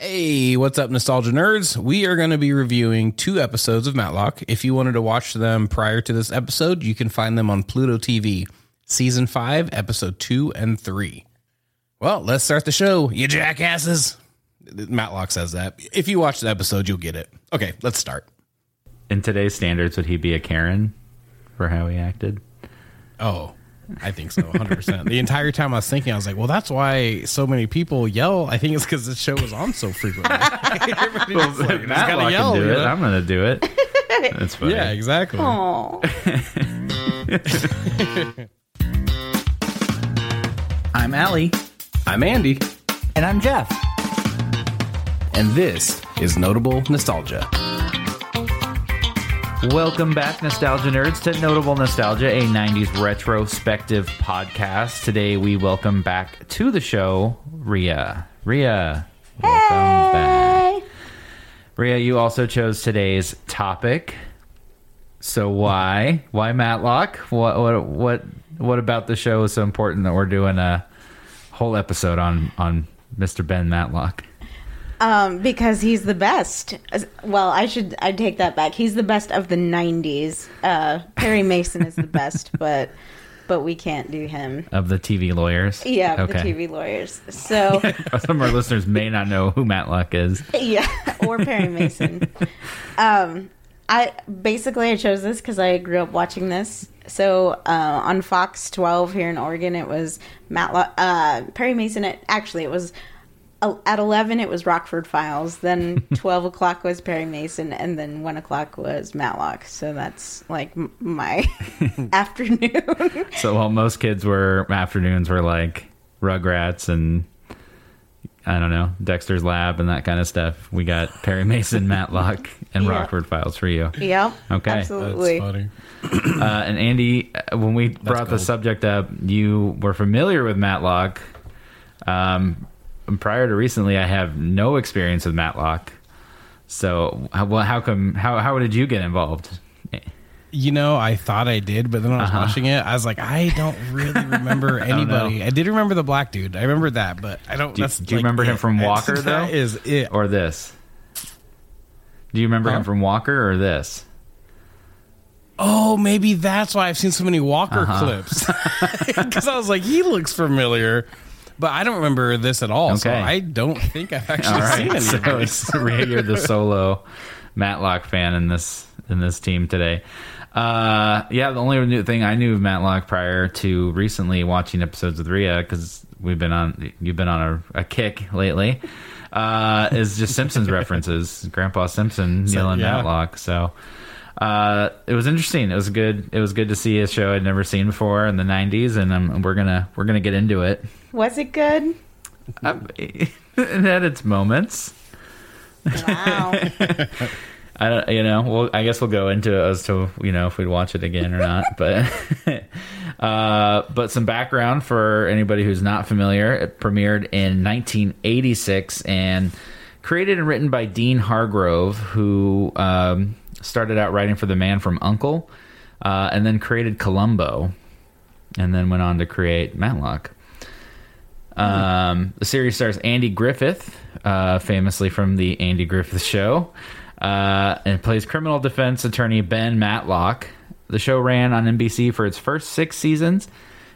Hey, what's up, nostalgia nerds? We are going to be reviewing two episodes of Matlock. If you wanted to watch them prior to this episode, you can find them on Pluto TV, season five, episode two and three. Well, let's start the show, you jackasses. Matlock says that. If you watch the episode, you'll get it. Okay, let's start. In today's standards, would he be a Karen for how he acted? Oh, I think so, 100%. the entire time I was thinking, I was like, well, that's why so many people yell. I think it's because this show was on so frequently. Everybody just, like, just gotta yell, can do you it. know? I'm going to do it. That's funny. Yeah, exactly. I'm Allie. I'm Andy, And I'm Jeff. and this is Notable Nostalgia. Welcome back, Nostalgia Nerds, to Notable Nostalgia, a 90s retrospective podcast. Today, we welcome back to the show Ria. Ria, welcome back. Ria, you also chose today's topic. So why? Why Matlock? What what what what about the show is so important that we're doing a whole episode on on Mr. Ben Matlock? Um, because he's the best. Well, I should I take that back. He's the best of the '90s. Uh, Perry Mason is the best, but but we can't do him. Of the TV lawyers? Yeah, the TV lawyers. So Some of our listeners may not know who Matlock is. yeah, or Perry Mason. Um, I basically I chose this because I grew up watching this. So uh, on Fox 12 here in Oregon, it was Matlock, uh, Perry Mason. It, actually, it was at 11 it was Rockford Files. Then 12 o'clock was Perry Mason, and then one o'clock was Matlock. So that's like my afternoon. So while most kids were afternoons were like Rugrats and I don't know Dexter's Lab and that kind of stuff, we got Perry Mason, Matlock, and Yeah. Rockford Files for you. yep. Okay. Absolutely. funny. Uh, and Andy, uh, when we brought the subject up, you were familiar with Matlock. Um, prior to recently, I have no experience with Matlock. So, how, well, how come? How how did you get involved? You know, I thought I did, but then when I was Uh-huh. watching it, I was like, I don't really remember anybody. I did remember the black dude. I remember that, but I don't. Do you- do you like remember him from Walker, though? That is it. or this? Do you remember Huh? him from Walker or this? Oh, maybe that's why I've seen so many Walker Uh-huh. clips. Because I was like, he looks familiar, but I don't remember this at all. So Okay. I don't think I've actually All seen any so of these. it's Ray, you're the solo Matlock fan in this in this team today. Uh, yeah, the only new thing I knew of Matlock prior to recently watching episodes with Ria because we've been on you've been on a, a kick lately. Uh, is just Simpsons references, Grandpa Simpson yelling yeah. Matlock. So uh, it was interesting. It was good. It was good to see a show I'd never seen before in the '90s, and um, we're gonna we're gonna get into it. Was it good? Um, it had its moments. Wow. I don't, you know, well, I guess we'll go into it as to you know if we'd watch it again or not. But, uh, but some background for anybody who's not familiar. It premiered in 1986 and created and written by Dean Hargrove, who um, started out writing for The Man from U.N.C.L.E., uh, and then created Columbo, and then went on to create Matlock. Um, the series stars Andy Griffith, uh, famously from the Andy Griffith Show, uh, and plays criminal defense attorney Ben Matlock. The show ran on NBC for its first six seasons,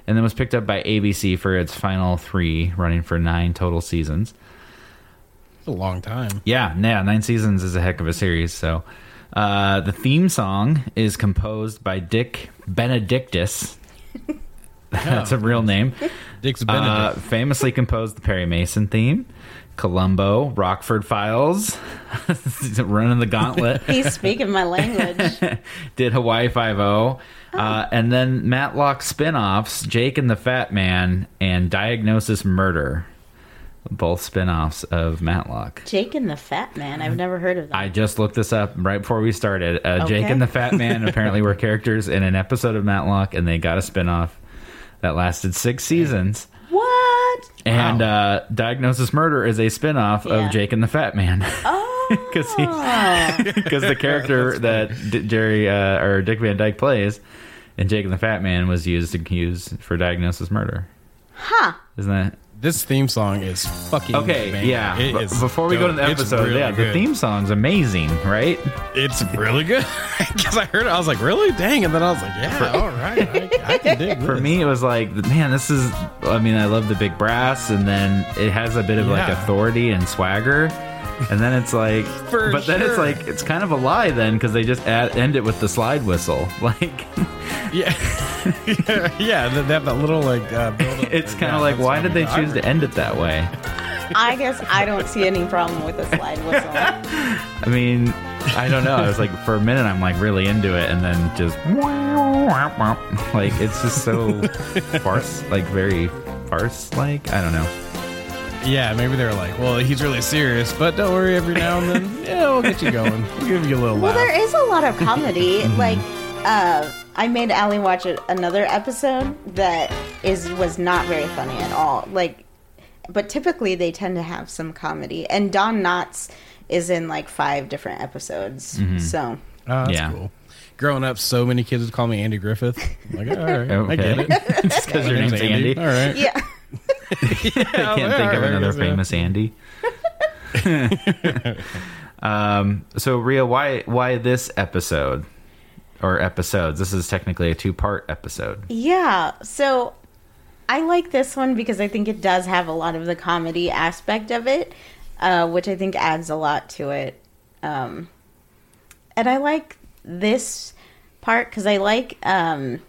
and then was picked up by ABC for its final three, running for nine total seasons. It's a long time. Yeah, yeah, nine seasons is a heck of a series. So, uh, the theme song is composed by Dick DeBenedictis. That's a real name. Dick's Uh, famously composed the Perry Mason theme, Columbo, Rockford Files, running the gauntlet. He's speaking my language. did Hawaii Five O, uh, and then Matlock spin-offs, Jake and the Fat Man and Diagnosis Murder, both spin-offs of Matlock. Jake and the Fat Man. I've never heard of that. I just looked this up right before we started. Uh, Jake and the Fat Man apparently were characters in an episode of Matlock, and they got a spin-off that lasted six seasons. what? And uh, Diagnosis Murder is a spin-off Yeah. of Jake and the Fat Man. Oh, because because the character that D- Jerry uh, or Dick Van Dyke plays in Jake and the Fat Man was used to use for diagnosis murder. huh. Isn't that This theme song is fucking amazing. okay? banger. Yeah. It is Before we go to the episode, really yeah, the good. theme song's amazing, right? It's really good because I heard it. I was like, really? Dang! And then I was like, yeah, all right, I, I can dig For this. me, it was like, man, this is. I mean, I love the big brass, and then it has a bit of like authority and swagger. And then it's like, For but then it's like, it's kind of a lie then because they just add, end it with the slide whistle. Like, yeah, yeah. They they have that little like. Uh, build-up. it's kind of like, why did they choose to end it that way? I guess I don't see any problem with a slide whistle. I mean, I don't know. I was like, for a minute, I'm like really into it, and then just like it's just so farce, like very farce, like I don't know. Yeah, maybe they were like, well, he's really serious, but don't worry. Every now and then, yeah, we'll get you going. We'll give you a little Well, laugh. there is a lot of comedy. like, uh, I made Allie watch a, another episode that is was not very funny at all. Like, but typically they tend to have some comedy. And Don Knotts is in like five different episodes. So Oh, that's Yeah. cool. Growing up, so many kids would call me Andy Griffith. I'm like, all right, I get it. Just because your name's Andy, All right. yeah, I can't think of another famous Andy. um. So, Ria, why why this episode or episodes? This is technically a two part episode. yeah. So I like this one because I think it does have a lot of the comedy aspect of it, uh, which I think adds a lot to it. Um, and I like this part because I like um,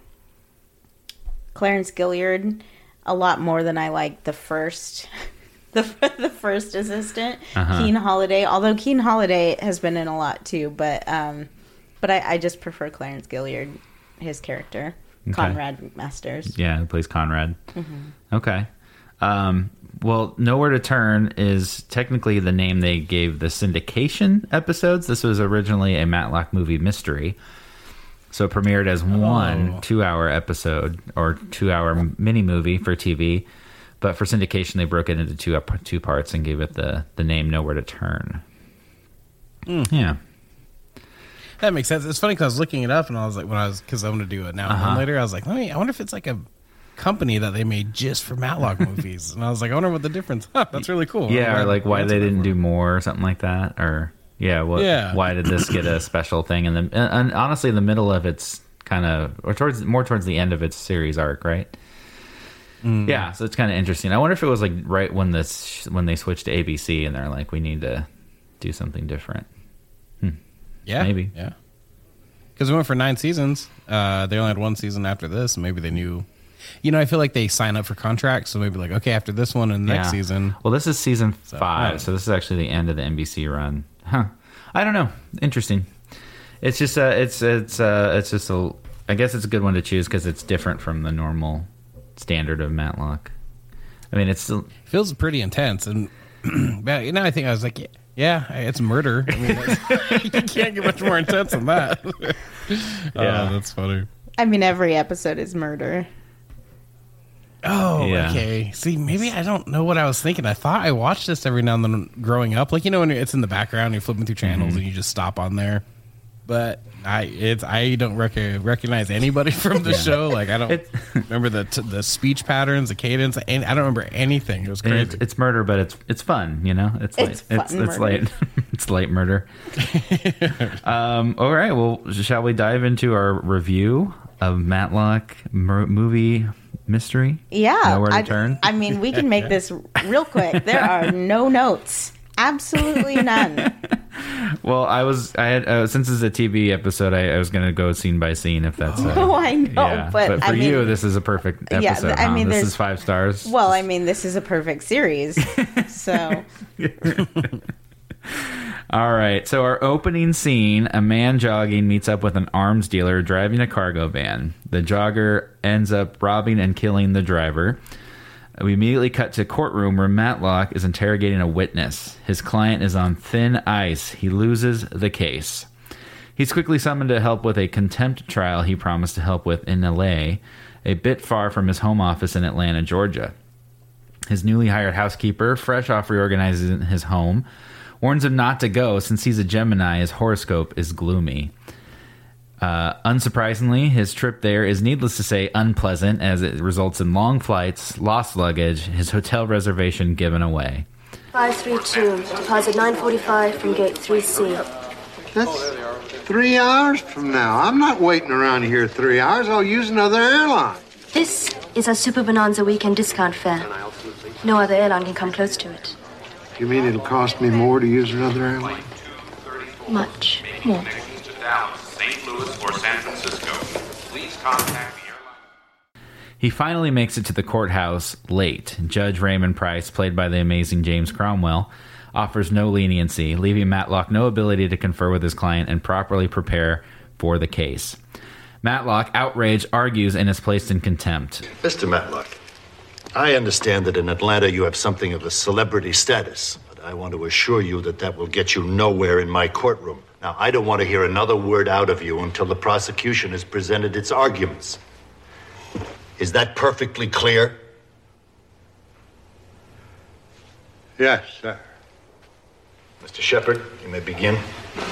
Clarence Gilyard a lot more than I like the first. The, the first assistant, Uh-huh. Kene Holliday. Although Kene Holliday has been in a lot too, but um, but I, I just prefer Clarence Gilyard, his character, Conrad Masters. Yeah, who plays Conrad. Okay. Um, well, Nowhere to Turn is technically the name they gave the syndication episodes. This was originally a Matlock movie mystery. So it premiered as one Oh. two hour episode or two hour mini movie for TV. But for syndication, they broke it into two, up- two parts and gave it the, the name Nowhere to Turn. Yeah. That makes sense. It's funny because I was looking it up and I was like, when I was because I want to do it now and Uh-huh. then later, I was like, let me. I wonder if it's like a company that they made just for Matlock movies, and I was like, I wonder what the difference. Huh, that's really cool. Yeah, or like why they didn't do more or something like that, or yeah, what? Yeah. Why did this get a special thing? And then, and, honestly, in the middle of its kind of, or towards more towards the end of its series arc, right? Mm. Yeah, so it's kind of interesting. I wonder if it was like right when this when they switched to ABC and they're like, we need to do something different. Yeah, Maybe. Yeah, because we went for nine seasons. Uh, they only had one season after this. and Maybe they knew. You know, I feel like they sign up for contracts, so maybe like, okay, after this one and next Yeah. season. Well, this is season don't five, so this is actually the end of the NBC run. Huh? I don't know. Interesting. It's just uh, it's it's uh, it's just a. I guess it's a good one to choose because it's different from the normal standard of Matlock. I mean, it's still feels pretty intense, and but, you know, I think I was like, yeah, yeah it's murder. I mean, you can't get much more intense than that. Yeah. oh, that's funny. I mean, every episode is murder. Oh, Yeah. okay. See, maybe I don't know what I was thinking. I thought I watched this every now and then growing up. Like you know, when it's in the background, you're flipping through channels Mm-hmm. and you just stop on there. But I, it's I don't rec- recognize anybody from the show. Like I don't It- remember the t- the speech patterns, the cadence. And I don't remember anything. It was crazy. it's, it's murder, but it's it's fun. You know, it's light. It's It's fun it's murder. light. it's light murder. um. All right. Well, shall we dive into our review of Matlock mer- movie mystery? Yeah. Nowhere to I, turn. I mean, we can make this real quick. There are no notes Absolutely none. Well, I was I had uh, since it's a TV episode, I, I was going to go scene by scene if that's. Uh, oh, I know, yeah, but, for I mean, you, this is a perfect Yeah, episode. I huh? mean, this is five stars. well, I mean, this is a perfect series. So All right. So our opening scene: a man jogging meets up with an arms dealer driving a cargo van. The jogger ends up robbing and killing the driver. We immediately cut to courtroom where Matlock is interrogating a witness. His client is on thin ice. He loses the case. He's quickly summoned to help with a contempt trial he promised to help with in LA, a bit far from his home office in Atlanta, Georgia. His newly hired housekeeper, fresh off reorganizing his home, warns him not to go since he's a Gemini. His horoscope is gloomy. Uh, unsurprisingly, his trip there is needless to say unpleasant as it results in long flights, lost luggage, his hotel reservation given away. 532, deposit 945 from gate 3C. That's three hours from now. I'm not waiting around here three hours. I'll use another airline. This is a Super Bonanza weekend discount fare. No other airline can come close to it. You mean it'll cost me more to use another airline? Much more. to Dallas, St. Louis, or San Francisco, please contact the airline. He finally makes it to the courthouse late. Judge Raymond Price, played by the amazing James Cromwell, offers no leniency, leaving Matlock no ability to confer with his client and properly prepare for the case. Matlock, outraged, argues and is placed in contempt. Mr. Matlock, I understand that in Atlanta you have something of a celebrity status, but I want to assure you that that will get you nowhere in my courtroom. Now, I don't want to hear another word out of you until the prosecution has presented its arguments. Is that perfectly clear? Yes, sir. Mr. Shepard, you may begin.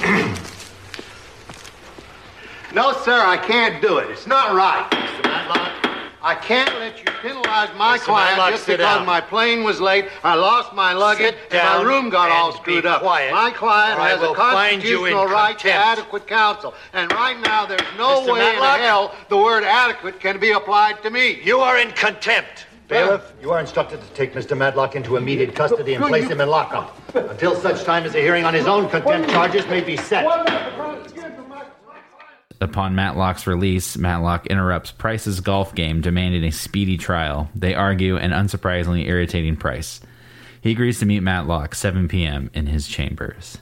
No, sir, I can't do it. It's not right. Mr. Matlock? I can't let you penalize my Mr. client Matlock, just sit because down. my plane was late, I lost my luggage, Sit and my down room got all screwed be up. quiet, My client or I has a will find you in constitutional right to contempt. adequate counsel, and right now there's no Mr. way Matlock? in hell the word adequate can be applied to me. You are in contempt. Bailiff, you are instructed to take Mr. Matlock into immediate custody and place him in lockup until such time as a hearing on his own contempt charges may be set. Upon Matlock's release, Matlock interrupts Price's golf game, demanding a speedy trial. They argue, and unsurprisingly irritating Price. He agrees to meet Matlock 7 p.m. in his chambers.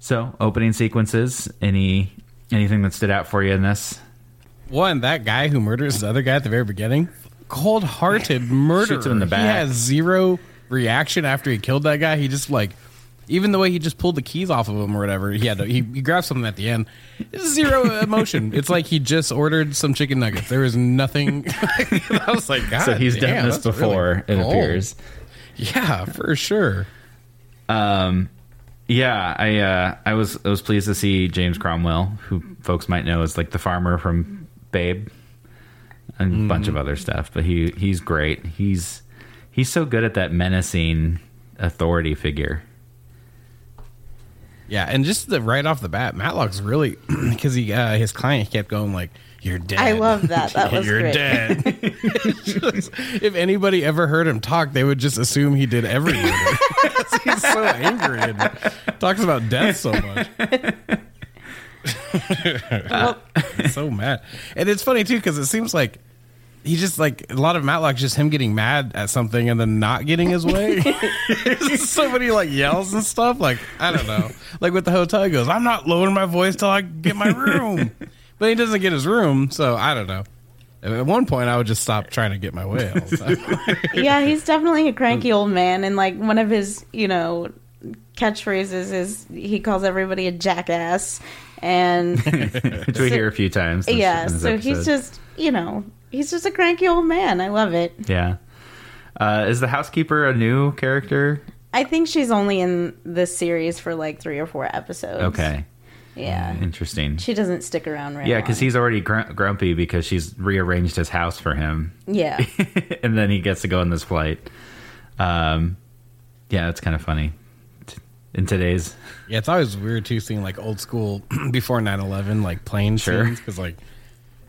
So, opening sequences. Any anything that stood out for you in this? One, that guy who murders the other guy at the very beginning, cold hearted murder. Shoots him in the back. He has zero reaction after he killed that guy. He just like, even the way he just pulled the keys off of him or whatever, he had to, he, he grabbed something at the end. Zero emotion. It's like he just ordered some chicken nuggets. There was nothing. I was like, God, so he's done this that's really before, it cold. appears. Yeah, for sure. Um, yeah, I uh, I was I was pleased to see James Cromwell, who folks might know as like the farmer from Babe, and a bunch of other stuff. But he he's great. He's he's so good at that menacing authority figure. Yeah, and just the right off the bat, Matlock's really because he uh, his client kept going like, "You're dead." I love that. That was You're great. dead. Just- if anybody ever heard him talk, they would just assume he did every murder. He's so angry and talks about death so much. He's so mad, and it's funny too because it seems like he just like a lot of Matlock just him getting mad at something and then not getting his way. so many like yells and stuff. Like I don't know. Like with the hotel, he goes, "I'm not lowering my voice till I get my room," but he doesn't get his room. So I don't know. At one point, I would just stop trying to get my way. All the time. yeah, he's definitely a cranky old man, and like one of his, you know, catchphrases is he calls everybody a jackass, and Which we hear a few times. this- yeah, in this so he's just, you know, he's just a cranky old man. I love it. yeah. Uh, is the housekeeper a new character? I think she's only in this series for like three or four episodes. Okay, yeah, interesting. she doesn't stick around right. Yeah, because he's already gr- grumpy because she's rearranged his house for him. yeah. and then he gets to go on this flight. Um, yeah, it's kind of funny. T- In today's, yeah, it's always weird too seeing like old school before 9-11, like plane Sure. scenes because like.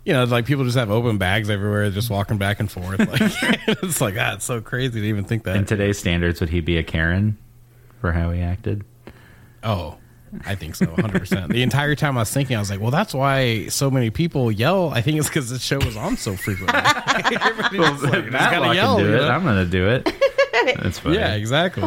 You know, like people just have open bags everywhere, just walking back and forth. Like it's like, ah, it's so crazy to even think that. in today's standards, would he be a Karen? for how he acted? Oh, I think so, 100%. the entire time I was thinking, I was like, well, that's why so many people yell. I think it's because the show was on so frequently. Everybody Well, like, if gotta yell, can do it. know? I'm gonna do it. That's funny. Yeah, exactly.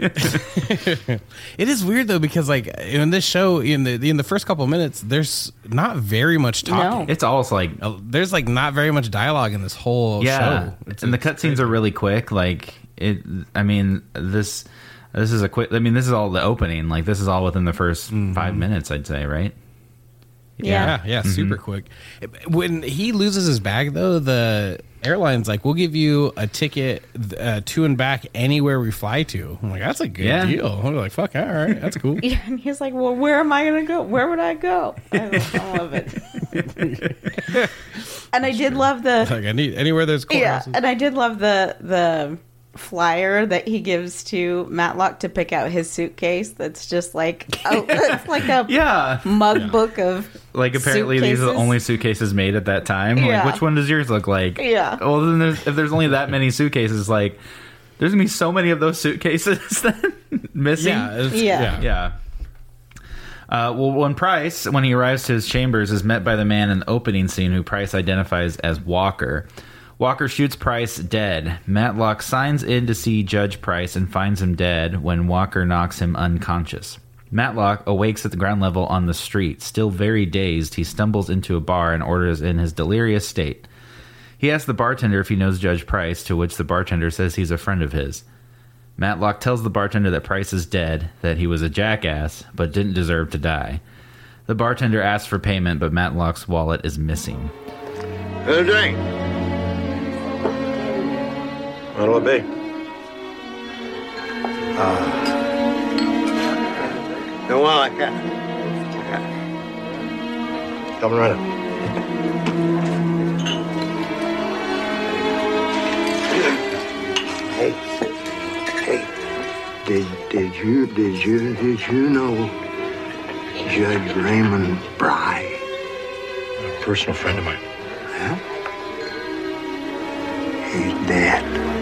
Aw. It is weird though because like in this show in the in the first couple of minutes there's not very much talking. No. It's almost like Uh, There's like not very much dialogue in this whole yeah, show. It's, and the cutscenes are really quick. Like it. I mean this. This is a quick. I mean, this is all the opening. Like this is all within the 1st five minutes. I'd say, right? yeah, yeah, super quick. When he loses his bag though, the airline's like, "We'll give you a ticket uh, to and back anywhere we fly to." I'm like, "That's a good Yeah. deal." I'm like, "Fuck, all right, that's cool." Yeah, and he's like, "Well, where am I gonna go? Where would I go?" I love, it. and I did love the like I need anywhere there's yeah, and I did love the the flyer that he gives to Matlock to pick out his suitcase. That's just like oh, it's like a Yeah. mug book of Like apparently these are the only suitcases made at that time. Yeah. Like which one does yours look like? Yeah. Well, then there's, if there's only that many suitcases, like there's gonna be so many of those suitcases then missing. yeah, it's- Yeah. Yeah. Uh, well, when Price, when he arrives to his chambers, is met by the man in the opening scene who Price identifies as Walker. Walker shoots Price dead. Matlock signs in to see Judge Price and finds him dead when Walker knocks him unconscious. Matlock awakes at the ground level on the street. Still very dazed, he stumbles into a bar and orders in his delirious state. He asks the bartender if he knows Judge Price, to which the bartender says he's a friend of his. Matlock tells the bartender that Price is dead, that he was a jackass, but didn't deserve to die. The bartender asks for payment, but Matlock's wallet is missing. A drink. What'll it be? Uh, no, well, I got. Coming right up. Hey, hey, did did you did you did you know Judge Raymond Bry? A personal friend of mine. Yeah. He's dead.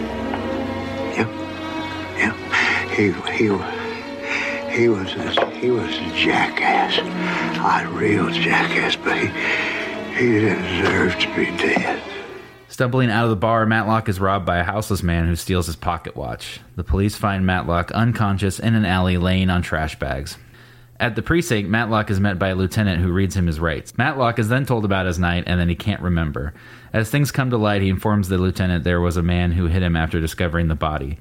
He he he was a, he was a jackass. A real jackass, but he he didn't deserve to be dead. Stumbling out of the bar, Matlock is robbed by a houseless man who steals his pocket watch. The police find Matlock unconscious in an alley laying on trash bags. At the precinct, Matlock is met by a lieutenant who reads him his rights. Matlock is then told about his night and then he can't remember. As things come to light, he informs the lieutenant there was a man who hit him after discovering the body.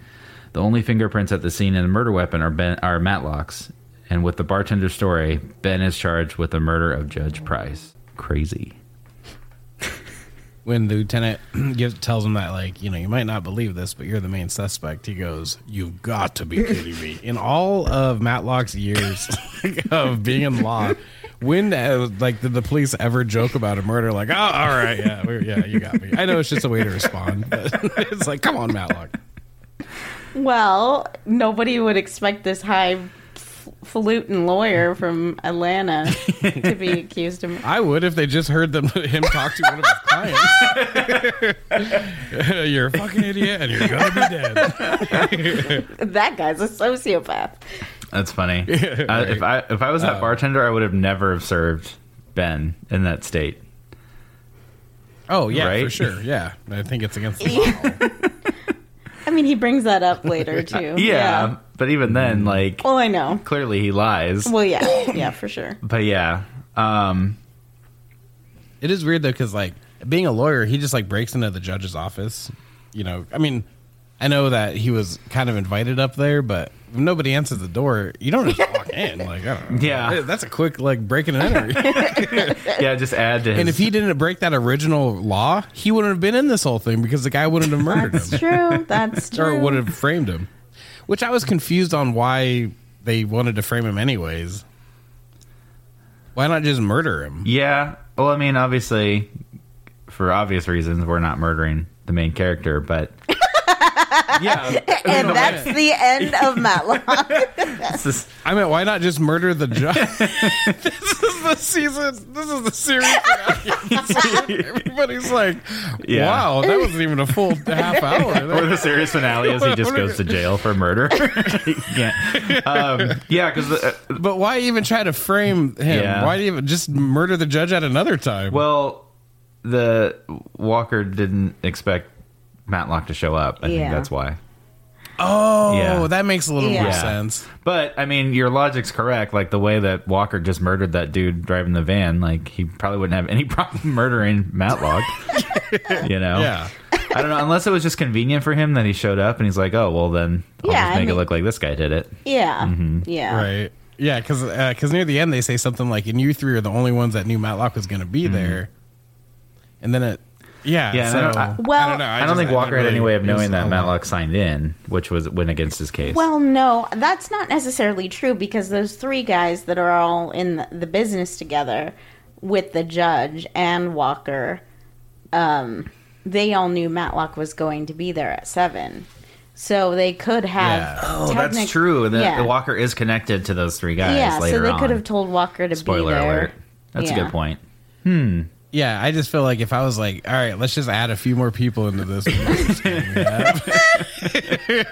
The only fingerprints at the scene and the murder weapon are, ben, are Matlock's. And with the bartender's story, Ben is charged with the murder of Judge Price. Crazy. when the lieutenant gives, tells him that like you know you might not believe this but you're the main suspect he goes you've got to be kidding me in all of matlock's years of being in law when uh, like did the police ever joke about a murder like oh all right yeah yeah you got me i know it's just a way to respond but it's like come on matlock Well, nobody would expect this high falutin lawyer from Atlanta to be accused of. I would if they just heard them him talk to one of his clients. you're a fucking idiot and you're gonna be dead. That guy's a sociopath. That's funny. uh, if I if I was that bartender, I would have never have served Ben in that state. Oh yeah, for sure. Yeah, I think it's against the law. I mean, he brings that up later too. Yeah, but even then, like Well, I know. clearly he lies. Well, yeah, yeah, for sure. But yeah, um, It is weird though, because like being a lawyer, he just like breaks into the judge's office. You know, I mean, I know that he was kind of invited up there, but if nobody answers the door, you don't just walk in. Like, I don't know. Yeah. that's a quick like breaking and entering. yeah, just add to his. and if he didn't break that original law, he wouldn't have been in this whole thing because the guy wouldn't have murdered That's him true. That's true. or would have framed him. Which I was confused on why they wanted to frame him anyways. Why not just murder him? yeah, well, I mean, obviously, for obvious reasons, we're not murdering the main character, but yeah. and that's the end of Matlock. Is- I mean, why not just murder the judge? this is the season. This is the series. Everybody's like, Yeah. "Wow, that wasn't even a full half hour." or the series finale is he just goes to jail for murder. He can't- um, yeah, because But why even try to frame him? Yeah. Why even just murder the judge at another time? well, the Walker didn't expect Matlock to show up. I think that's why. oh, yeah. that makes a little more sense. But I mean, your logic's correct. Like the way that Walker just murdered that dude driving the van, like he probably wouldn't have any problem murdering Matlock. you know? Yeah. I don't know, unless it was just convenient for him that he showed up and he's like, oh, well, then I'll Yeah, just I make it look like this guy did it. yeah, Mm-hmm. yeah. Right. Yeah, because near the end they say something like, "And you three are the only ones that knew Matlock was going to be there." And then it, yeah. Yeah, So, I don't- I- Well- I don't know. I, don't just- think Walker had really- any way of knowing that. Matlock signed in, which was went against his case. Well, no, that's not necessarily true because those three guys that are all in the, the business together with the judge and Walker, um, they all knew Matlock was going to be there at seven. So they could have. Yeah. oh, that's true. The, yeah. the Walker is connected to those three guys yeah, later so they on. could have told Walker to Spoiler be there. alert. That's a good point. Yeah, I just feel like if I was like, all right, let's just add a few more people into this.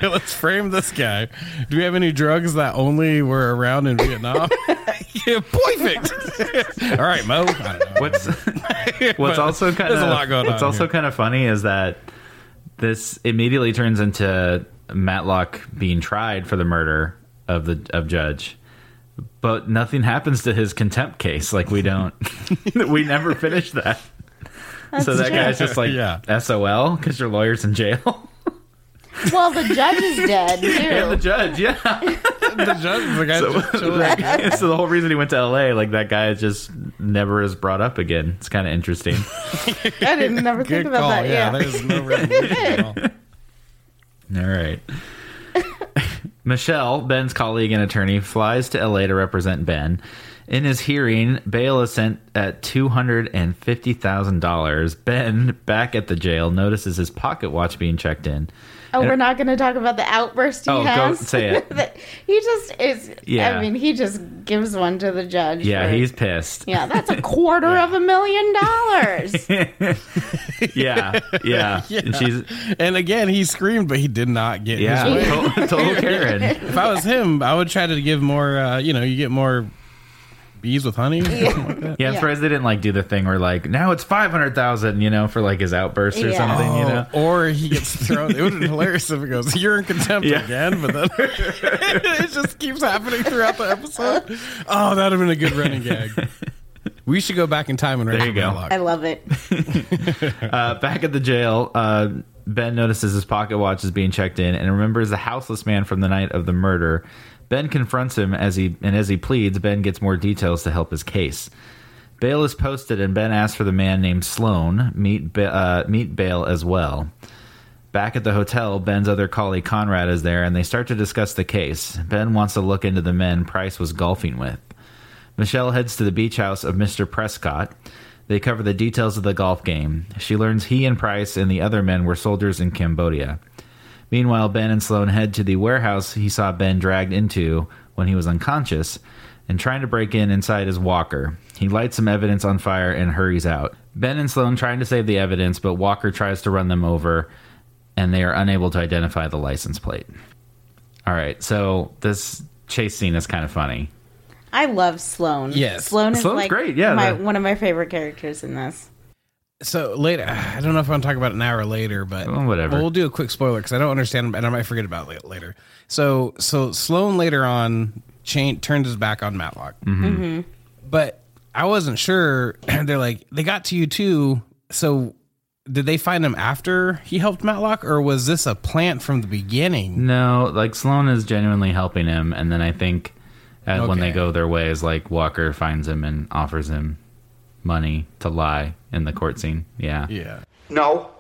let's frame this guy. Do we have any drugs that only were around in Vietnam? yeah, perfect. all right, Mo. I don't know. What's what's also kind there's of a lot going what's on also here. kind of funny is that this immediately turns into Matlock being tried for the murder of the of Judge. But nothing happens to his contempt case. Like we don't, we never finish that. so that true. guy's just like Yeah. SOL because your lawyer's in jail. Well, the judge is dead and the judge, yeah. the judge, the guy just chilling. so the whole reason he went to LA, like that guy just never is brought up again. It's kind of interesting. I didn't never think about call. that. Yeah, Yeah, there's no resolution all. All right. Michelle, Ben's colleague and attorney, flies to LA to represent Ben. In his hearing, bail is sent at $250,000. Ben, back at the jail, notices his pocket watch being checked in. Oh, we're not going to talk about the outburst he Oh, go has. say it. He just is. Yeah. I mean, he just gives one to the judge. Yeah, for- he's pissed. Yeah, that's a quarter of a million dollars. Yeah, yeah. And she's, And again, he screamed, but he did not get yeah, his way. total, total Karen. If I was him, I would try to give more. Uh, you know, you get more bees with honey. something like that. Yeah, I'm surprised they didn't like do the thing where like now it's five hundred thousand, you know, for like his outburst or Yeah. something, you know. Oh, Or he gets thrown. It would have been hilarious if it goes, "You're in contempt Yeah. again," but then it just keeps happening throughout the episode. Oh, that'd have been a good running gag. We should go back in time and There raise you go. I love it. Uh, back at the jail, uh, Ben notices his pocket watch is being checked in and remembers the houseless man from the night of the murder. Ben confronts him as he and as he pleads, Ben gets more details to help his case. Bail is posted, and Ben asks for the man named Sloan. Meet uh, meet Bale as well. Back at the hotel, Ben's other colleague Conrad is there, and they start to discuss the case. Ben wants to look into the men Price was golfing with. Michelle heads to the beach house of Mr. Prescott. They cover the details of the golf game. She learns he and Price and the other men were soldiers in Cambodia. Meanwhile, Ben and Sloan head to the warehouse he saw Ben dragged into when he was unconscious and trying to break in inside his walker. He lights some evidence on fire and hurries out. Ben and Sloan trying to save the evidence, but Walker tries to run them over and they are unable to identify the license plate. All right, so this chase scene is kind of funny. I love Sloan. Yes. Sloan is Sloan's like great, yeah, my, the- one of my favorite characters in this. So later, I don't know if I want to talk about it now or later, but Well, whatever. we'll do a quick spoiler because I don't understand and I might forget about it later. So, so Sloan later on chain, turned his back on Matlock, Mm-hmm. but I wasn't sure. They're like, they got to you too. So, did they find him after he helped Matlock, or was this a plant from the beginning? No, like Sloan is genuinely helping him, and then I think uh, when they go their ways, like Walker finds him and offers him money to lie in the court scene. Yeah, Yeah. No.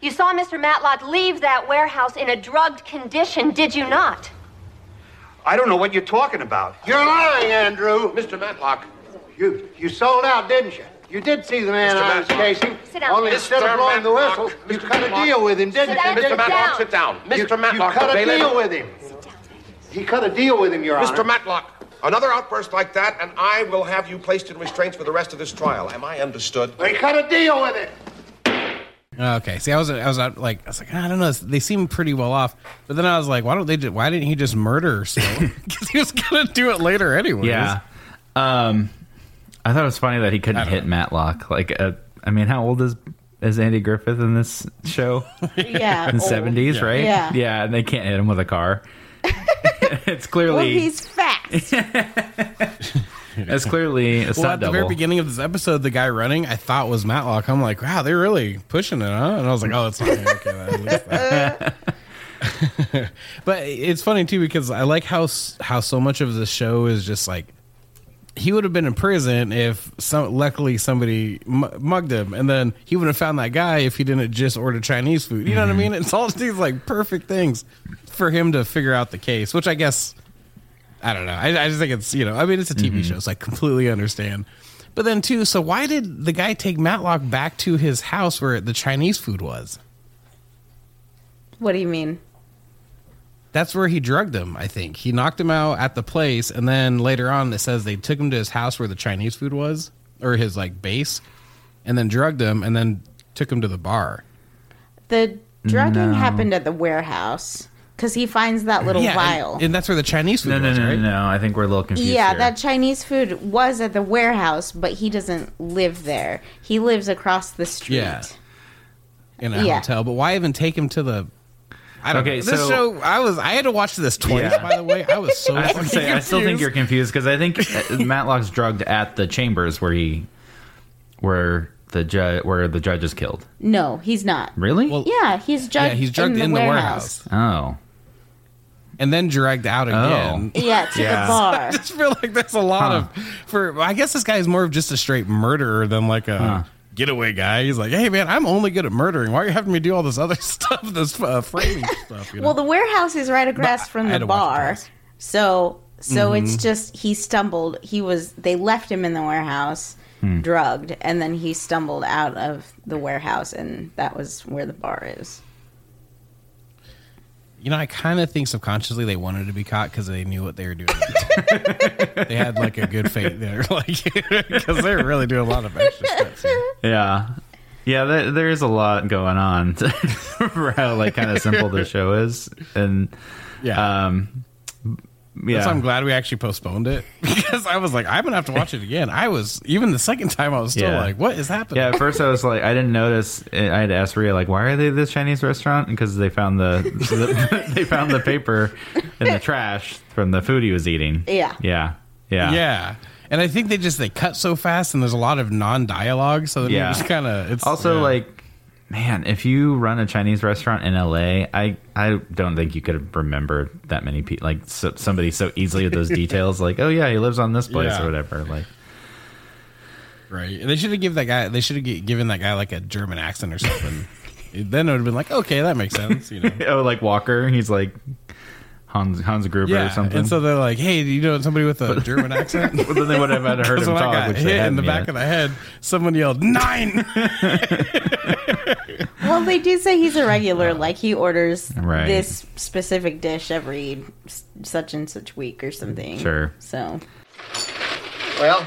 You saw Mr. Matlock leave that warehouse in a drugged condition, did you not? I don't know what you're talking about. You're lying, Andrew. Mr. Matlock. You you sold out, didn't you? You did see the man Mr. I was Matlock. chasing. Sit down. Only instead of Mr. blowing the Matlock. whistle, you Mr. cut a deal with him, didn't Sit you? down. Mr. Matlock, sit down. You- Mr. Matlock, You cut a deal with him. He cut a deal with him, Your Honor. Mr. Matlock, another outburst like that, and I will have you placed in restraints for the rest of this trial. Am I understood? He cut a deal with it. Okay, see, I was, I was uh, like, I was like, I don't know, they seem pretty well off, but then I was like, why don't they? Just, why didn't he just murder Sloan? Because he was gonna do it later anyway. Yeah. Um, I thought it was funny that he couldn't don't hit Matlock. Like, uh, I mean, how old is is Andy Griffith in this show? Yeah. in the old. seventies, right? Yeah. Yeah, and they can't hit him with a car. it's clearly Well, he's fast. it's clearly a Well, at the double. very beginning of this episode, the guy running, I thought was Matlock. I'm like, wow, they're really pushing it, huh? And I was like, oh, it's not okay. then at least that. but it's funny too because I like how how so much of the show is just like he would have been in prison if some luckily somebody mugged him, and then he would have found that guy if he didn't just order Chinese food. You know what I mm-hmm. mean? It's all these like perfect things for him to figure out the case, which I guess I don't know. I, I just think it's you know, I mean, it's a TV mm-hmm. show, so I completely understand. But then too, so why did the guy take Matlock back to his house where the Chinese food was? what do you mean? That's where he drugged him. I think he knocked him out at the place, and then later on it says they took him to his house where the Chinese food was, or his like base, and then drugged him, and then took him to the bar. The drugging No. happened at the warehouse because he finds that little yeah, vial. and, and that's where the Chinese food no, no, was, no, right? no, no. I think we're a little confused. yeah, here. that Chinese food was at the warehouse, but he doesn't live there. He lives across the street. Yeah. in a Yeah. hotel. But why even take him to the? I don't Okay, know. This so- show, I was, I had to watch this twice. Yeah. By the way, I was so. I, was say, I still think you're confused because I think uh, Matlock's drugged at the chambers where he, where the judge, where the judge is killed. No, he's not. Really? Well, Yeah, he's drugged. yeah, he's drugged in the, warehouse. oh, and then dragged out again. Yeah, to Yeah. the bar. I just feel like that's a lot Huh. of for. I guess this guy is more of just a straight murderer than like a Huh. getaway guy. He's like, hey man, I'm only good at murdering. Why are you having me do all this other stuff, this uh, framing stuff? You know? Well, the warehouse is right across But from I the to watch it bar, twice. so so Mm-hmm. it's just he stumbled. He was they left him in the warehouse, Hmm. drugged, and then he stumbled out of the warehouse, and that was where the bar is. You know, I kind of think subconsciously they wanted to be caught because they knew what they were doing. they had like a good fate there, like because they were really doing a lot of extra stuff. here. yeah, yeah. There, there is a lot going on for how like kind of simple the show is, and Yeah, um, yeah. That's I'm glad we actually postponed it because I was like, I'm gonna have to watch it again. I was even the second time I was still Yeah. like, what is happening? Yeah, at first I was like, I didn't notice. I had to ask Ria, like, why are they at this Chinese restaurant? Because they found the, the they found the paper in the trash from the food he was eating. Yeah. yeah, yeah, Yeah. And I think they just they cut so fast and there's a lot of non dialogue, so then Yeah. just kind of it's Also, yeah. like, man, if you run a Chinese restaurant in LA, I I don't think you could remember that many people, like so, somebody so easily with those details. Like, oh yeah, he lives on this place Yeah. or whatever. Like, right. And they should have given that guy they should have given that guy like a German accent or something. then it would have been like, okay, that makes sense, you know. oh, like Walker, he's like Hans Hans Gruber or something. and so they're like, "Hey, do you know somebody with a German accent?" But then they would have had to heard Because him when I got which they hit in the hadn't back yet. of the head, someone yelled nine. Well, they do say he's a regular. Like he orders Right. this specific dish every such and such week or something. Sure. So Well,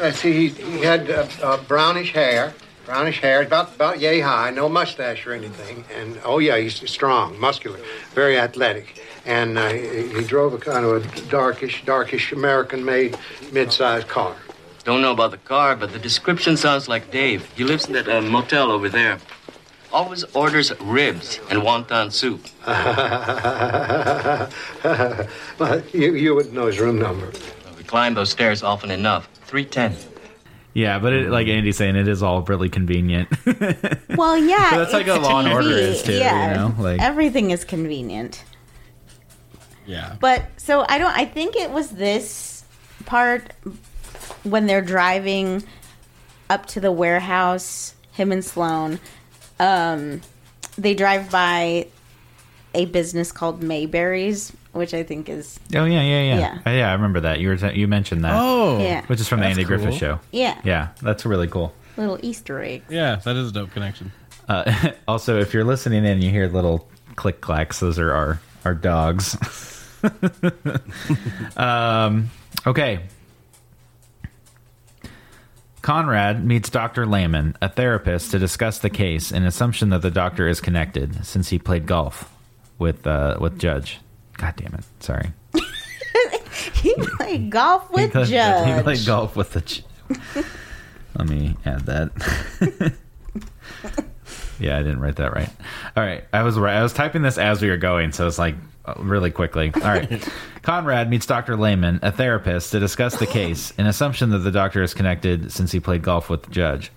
let's see, he, he had uh, uh, brownish hair, brownish hair, about about yay high, no mustache or anything, and oh yeah, he's strong, muscular, very athletic, and uh, he, he drove a kind of a darkish, darkish American-made mid-sized car. Don't know about the car, but the description sounds like Dave. He lives in that uh, motel over there. Always orders ribs and wonton soup. well, you you wouldn't know his room number. We climb those stairs often enough. 310. Yeah, but it, like Andy's saying, it is all really convenient. well, yeah, But that's like it's a Law and Order TV. is too, you Yeah, know, like- everything is convenient. yeah, But so I don't. I think it was this part when they're driving up to the warehouse. Him and Sloan, um, they drive by a business called Mayberries, which I think is Oh yeah, yeah, yeah, Yeah. Uh, yeah. I remember that you were t- you mentioned that. Oh, Yeah. which is from the That's Andy Griffith. Show. Yeah. yeah, that's really cool. little Easter egg. yeah, that is a dope connection. Uh, also, if you're listening in, you hear little click clacks. Those are our our dogs. um, okay. Conrad meets Dr. Lehman, a therapist, to discuss the case, an assumption that the doctor is connected since he played golf with uh, with Judge. God damn it! Sorry. He played golf with he, played, Judge. he played golf with the. J- Let me add that. yeah, I didn't write that right. All right, I was right. I was typing this as we were going, so it's like uh, really quickly. All right, Conrad meets Dr. Lehman, a therapist, to discuss the case, an assumption that the doctor is connected since he played golf with the judge.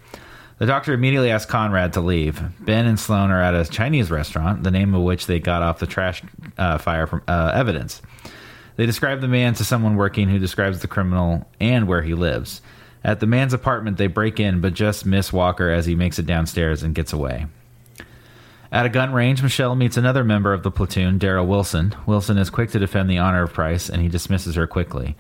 The doctor immediately asks Conrad to leave. Ben and Sloan are at a Chinese restaurant, the name of which they got off the trash uh, fire from uh, evidence. They describe the man to someone working who describes the criminal and where he lives. At the man's apartment, they break in, but just miss Walker as he makes it downstairs and gets away. At a gun range, Michelle meets another member of the platoon, Daryl Wilson. Wilson is quick to defend the honor of Price, and he dismisses her quickly.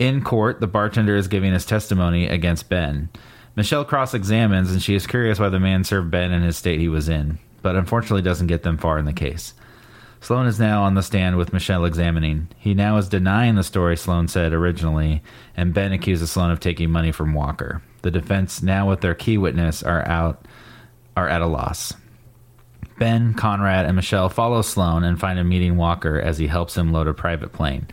In court, the bartender is giving his testimony against Ben. Michelle cross examines, and she is curious why the man served Ben in his state he was in, but unfortunately doesn't get them far in the case. Sloan is now on the stand with Michelle examining. He now is denying the story Sloan said originally, and Ben accuses Sloan of taking money from Walker. The defense, now with their key witness, are out are at a loss. Ben, Conrad, and Michelle follow Sloan and find him meeting Walker as he helps him load a private plane.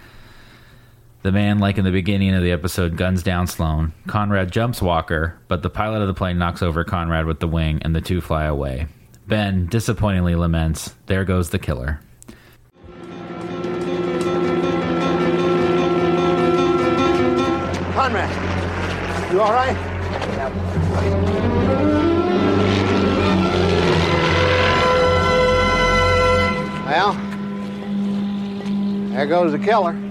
The man, like in the beginning of the episode, guns down Sloan. Conrad jumps Walker, but the pilot of the plane knocks over Conrad with the wing, and the two fly away. Ben disappointingly laments, There goes the killer. Conrad, you all right? Well, there goes the killer.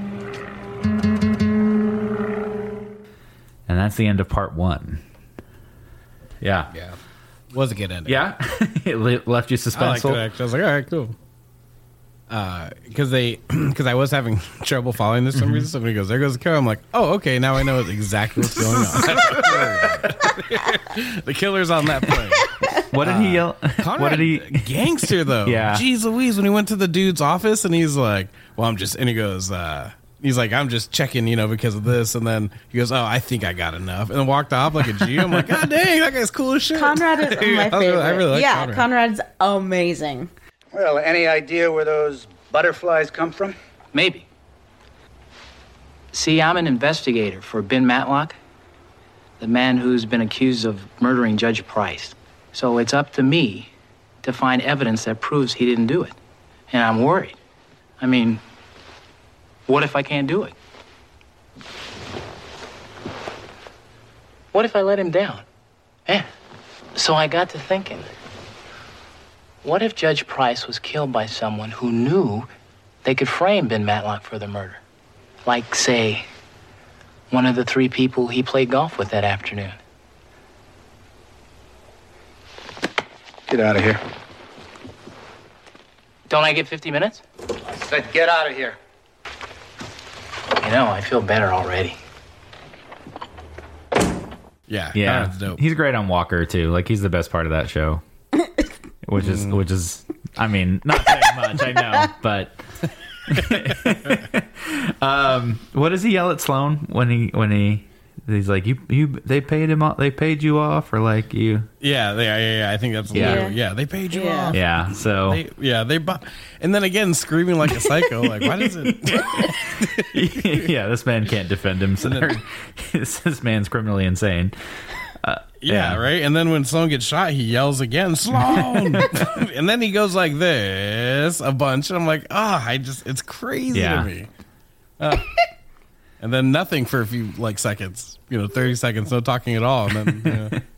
And that's the end of part one. Yeah. Yeah. Was a good ending. Yeah. it left you I suspenseful. actually. I was like, all right, cool. Uh, because they, because I was having trouble following this for some mm-hmm. reason. Somebody goes, "There goes the killer." I'm like, "Oh, okay." Now I know exactly what's going on. the killer's on that plane. What did he uh, yell? Conrad, what did he? Gangster though. Yeah. Jeez Louise, when he went to the dude's office and he's like, "Well, I'm just," and he goes, uh, "He's like, I'm just checking, you know, because of this." And then he goes, "Oh, I think I got enough," and then walked off like a G. I'm like, "God dang, that guy's cool as shit." Conrad is my I really- favorite. I really like yeah, Conrad. Conrad's amazing. Well, any idea where those butterflies come from? Maybe. See, I'm an investigator for Ben Matlock, the man who's been accused of murdering Judge Price. So it's up to me to find evidence that proves he didn't do it. And I'm worried. I mean, what if I can't do it? What if I let him down? Yeah. So I got to thinking. What if Judge Price was killed by someone who knew they could frame Ben Matlock for the murder? Like, say, one of the three people he played golf with that afternoon. Get out of here. Don't I get 50 minutes? I said, get out of here. You know, I feel better already. Yeah, Yeah, Conrad's dope. he's great on Walker too. Like he's the best part of that show, which is Mm. which is. I mean, not saying much, I know, but. um, what does he yell at Sloan when he when he he's like you you they paid him off they paid you off or like you Yeah, they, yeah, yeah. I think that's Yeah. yeah. yeah, they paid you Yeah. off. yeah so They, yeah, they bought, and then again screaming like a psycho. Like, why does it? yeah this man can't defend himself this man's criminally insane uh, Yeah, right. And then when Sloan gets shot, he yells again, "Sloan!" and then he goes like this a bunch. And I'm like, ah, I just, it's crazy Yeah. to me. Ah. And then nothing for a few like seconds, you know, thirty seconds, no talking at all, and then. You know,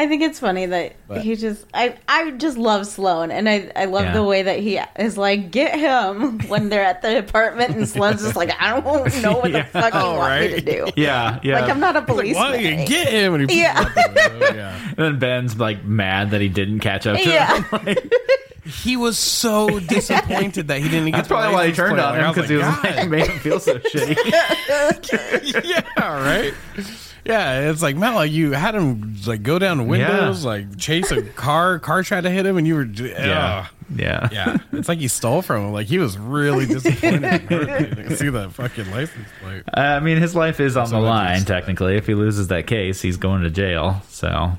I think it's funny that But- he just I I just love Sloan and I I love Yeah. the way that he is like get him when they're at the apartment and Sloan's just like I don't know what the Yeah. fuck you Oh, want me to do. yeah yeah Like I'm not a He's like, policeman. why don't you get him? And he Yeah. yeah. and then Ben's like mad that he didn't catch up to Yeah. him like, he was so disappointed that he didn't get. That's the probably why he turned plate. on Like, him because he was like, like, made him feel so shitty. yeah, right. Yeah, it's like Matt, like you had him like go down windows, like chase a car. Car tried to hit him, and you were Yeah. Yeah. yeah. It's like you stole from him. Like he was really disappointed. You can see that fucking license plate. Uh, I mean, his life is on the line. Technically, if he loses that case, he's going to jail. So,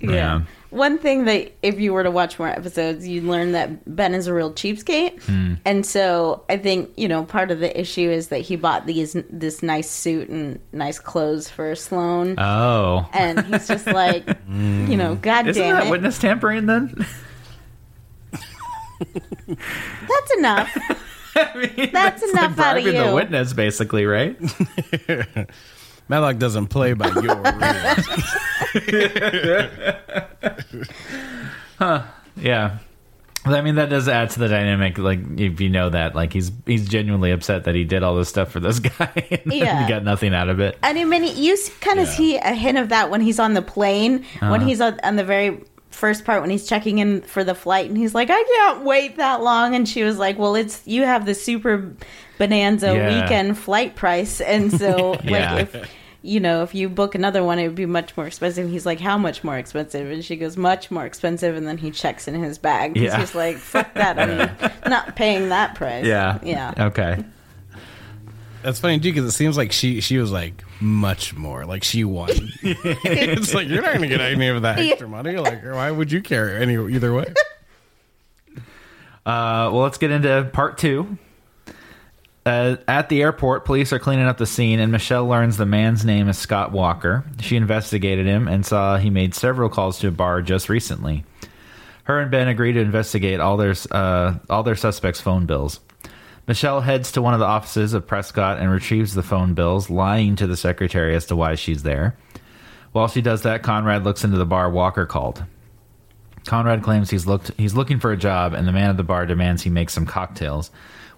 Yeah. One thing that if you were to watch more episodes, you'd learn that Ben is a real cheapskate. Hmm. And so I think, you know, part of the issue is that he bought these this nice suit and nice clothes for Sloan. Oh. and he's just like, you know, God Isn't damn that it. witness tampering then? That's enough. That's enough out of you. the witness, basically, right? Matlock doesn't play by your rules. Huh. Yeah. I mean, that does add to the dynamic. Like, if you know that, like, he's he's genuinely upset that he did all this stuff for this guy, and Yeah. he got nothing out of it. And I mean, you kind of see a hint of that when he's on the plane, when Uh-huh. he's on, on the very first part when he's checking in for the flight, and he's like, "I can't wait that long," and she was like, "Well, it's you have the super bonanza Yeah. weekend flight price, and so Yeah. like if." You know, if you book another one, it would be much more expensive. He's like, "How much more expensive?" And she goes, "Much more expensive." And then he checks in his bag. He's Yeah. just like, "Fuck that! I'm not paying that price." Yeah. yeah. Okay. That's funny too because it seems like she she was like much more like she won. it's like you're not gonna get any of that extra money. Like why would you care any either way? Uh, well, let's get into part two. Uh, at the airport, police are cleaning up the scene, and Michelle learns the man's name is Scott Walker. She investigated him and saw he made several calls to a bar just recently. Her and Ben agree to investigate all their uh, all their suspects' phone bills. Michelle heads to one of the offices of Prescott and retrieves the phone bills, lying to the secretary as to why she's there. While she does that, Conrad looks into the bar Walker called. Conrad claims he's looked he's looking for a job, and the man at the bar demands he make some cocktails,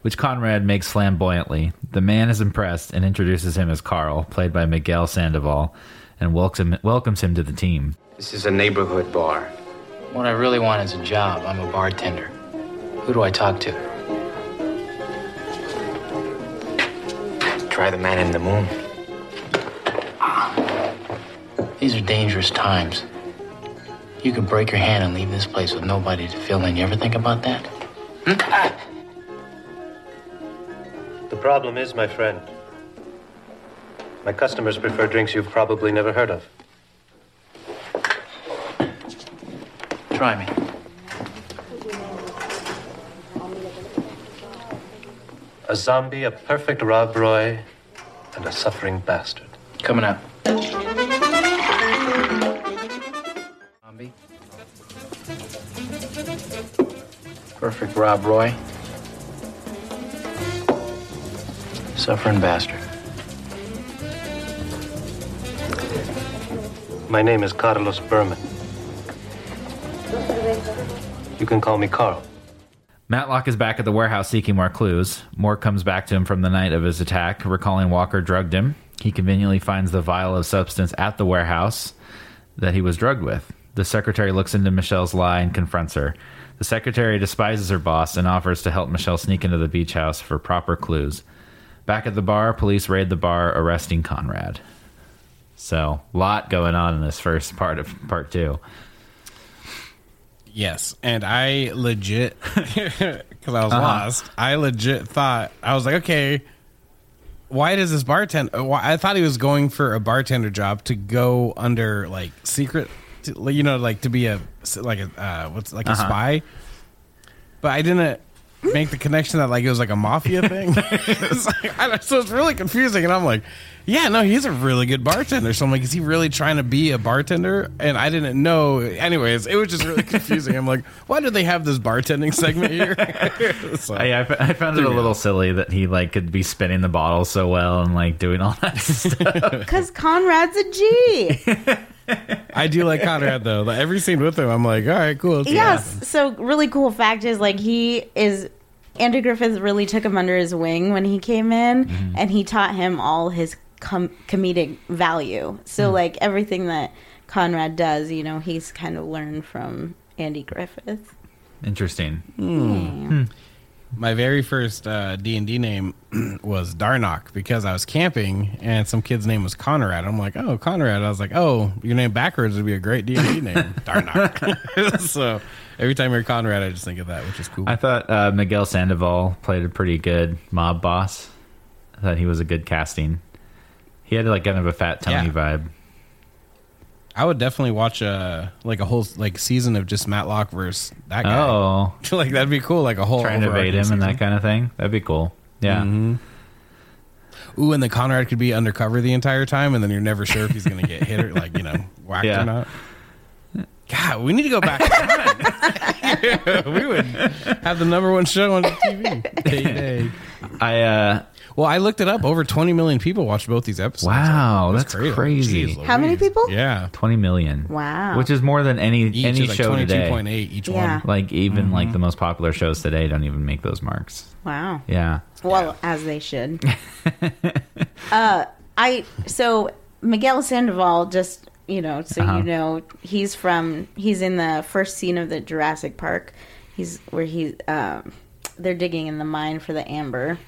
which Conrad makes flamboyantly. The man is impressed and introduces him as Carl, played by Miguel Sandoval, and welcomes him, welcomes him to the team. This is a neighborhood bar. What I really want is a job. I'm a bartender. Who do I talk to? Try the man in the moon. These are dangerous times. You could break your hand and leave this place with nobody to fill in. You ever think about that? Hmm? The problem is, my friend, my customers prefer drinks you've probably never heard of. Try me. A zombie, a perfect Rob Roy, and a suffering bastard. Coming up. Zombie. Perfect Rob Roy. Suffering bastard. My name is Carlos Berman. You can call me Carl. Matlock is back at the warehouse seeking more clues. Moore comes back to him from the night of his attack, recalling Walker drugged him. He conveniently finds the vial of substance at the warehouse that he was drugged with. The secretary looks into Michelle's lie and confronts her. The secretary despises her boss and offers to help Michelle sneak into the beach house for proper clues. Back at the bar, police raid the bar, arresting Conrad. So, lot going on in this first part of part two. Yes, and I legit because I was Uh-huh. lost. I legit thought I was like, okay, why does this bartender? Why, I thought he was going for a bartender job to go under like secret, to, you know, like to be a like a uh, what's like a Uh-huh. spy. But I didn't make the connection that like it was like a mafia thing. It's like, I so it's really confusing, and I'm like, yeah, no, he's a really good bartender. So I'm like, is he really trying to be a bartender? And I didn't know. Anyways, it was just really confusing. I'm like, why do they have this bartending segment here? So- I, I, I found it a little silly that he like could be spinning the bottle so well and like doing all that stuff. Because Conrad's a G. I do like Conrad though. Like, every scene with him, I'm like, all right, cool. it's yes. So really cool fact is like he is Andrew Griffith really took him under his wing when he came in, Mm-hmm. and he taught him all his com- comedic value. So Mm. like everything that Conrad does, you know, he's kind of learned from Andy Griffith. Interesting. Hmm. My very first uh, D and D name was Darnock because I was camping and some kid's name was Conrad. I'm like, oh, Conrad. I was like, oh, your name backwards would be a great D and D name, Darnock. so every time hear Conrad, I just think of that, which is cool. I thought uh, Miguel Sandoval played a pretty good mob boss. I thought he was a good casting. He had like kind of a fat Tony Yeah. vibe. I would definitely watch a like a whole like season of just Matlock versus that guy. Oh, like that'd be cool. Like a whole trying to evade overarching him and that kind of thing. That'd be cool. Yeah. Mhm. Ooh, and the Conrad could be undercover the entire time, and then you're never sure if he's going to get hit or like you know whacked Yeah. or not. God, we need to go back. we would have the number one show on TV. Day day. I uh well, I looked it up. Over 20 million people watched both these episodes. Wow, that's crazy. Jeez How many people? Yeah, twenty million. Wow. Which is more than any Each any is like show today. 22.8 each Yeah. one. Like even like the most popular shows today don't even make those marks. Wow. Yeah. Well, as they should. uh, I so Miguel Sandoval, just you know, so Uh-huh. you know, he's from he's in the first scene of the Jurassic Park. He's where he um, they're digging in the mine for the amber.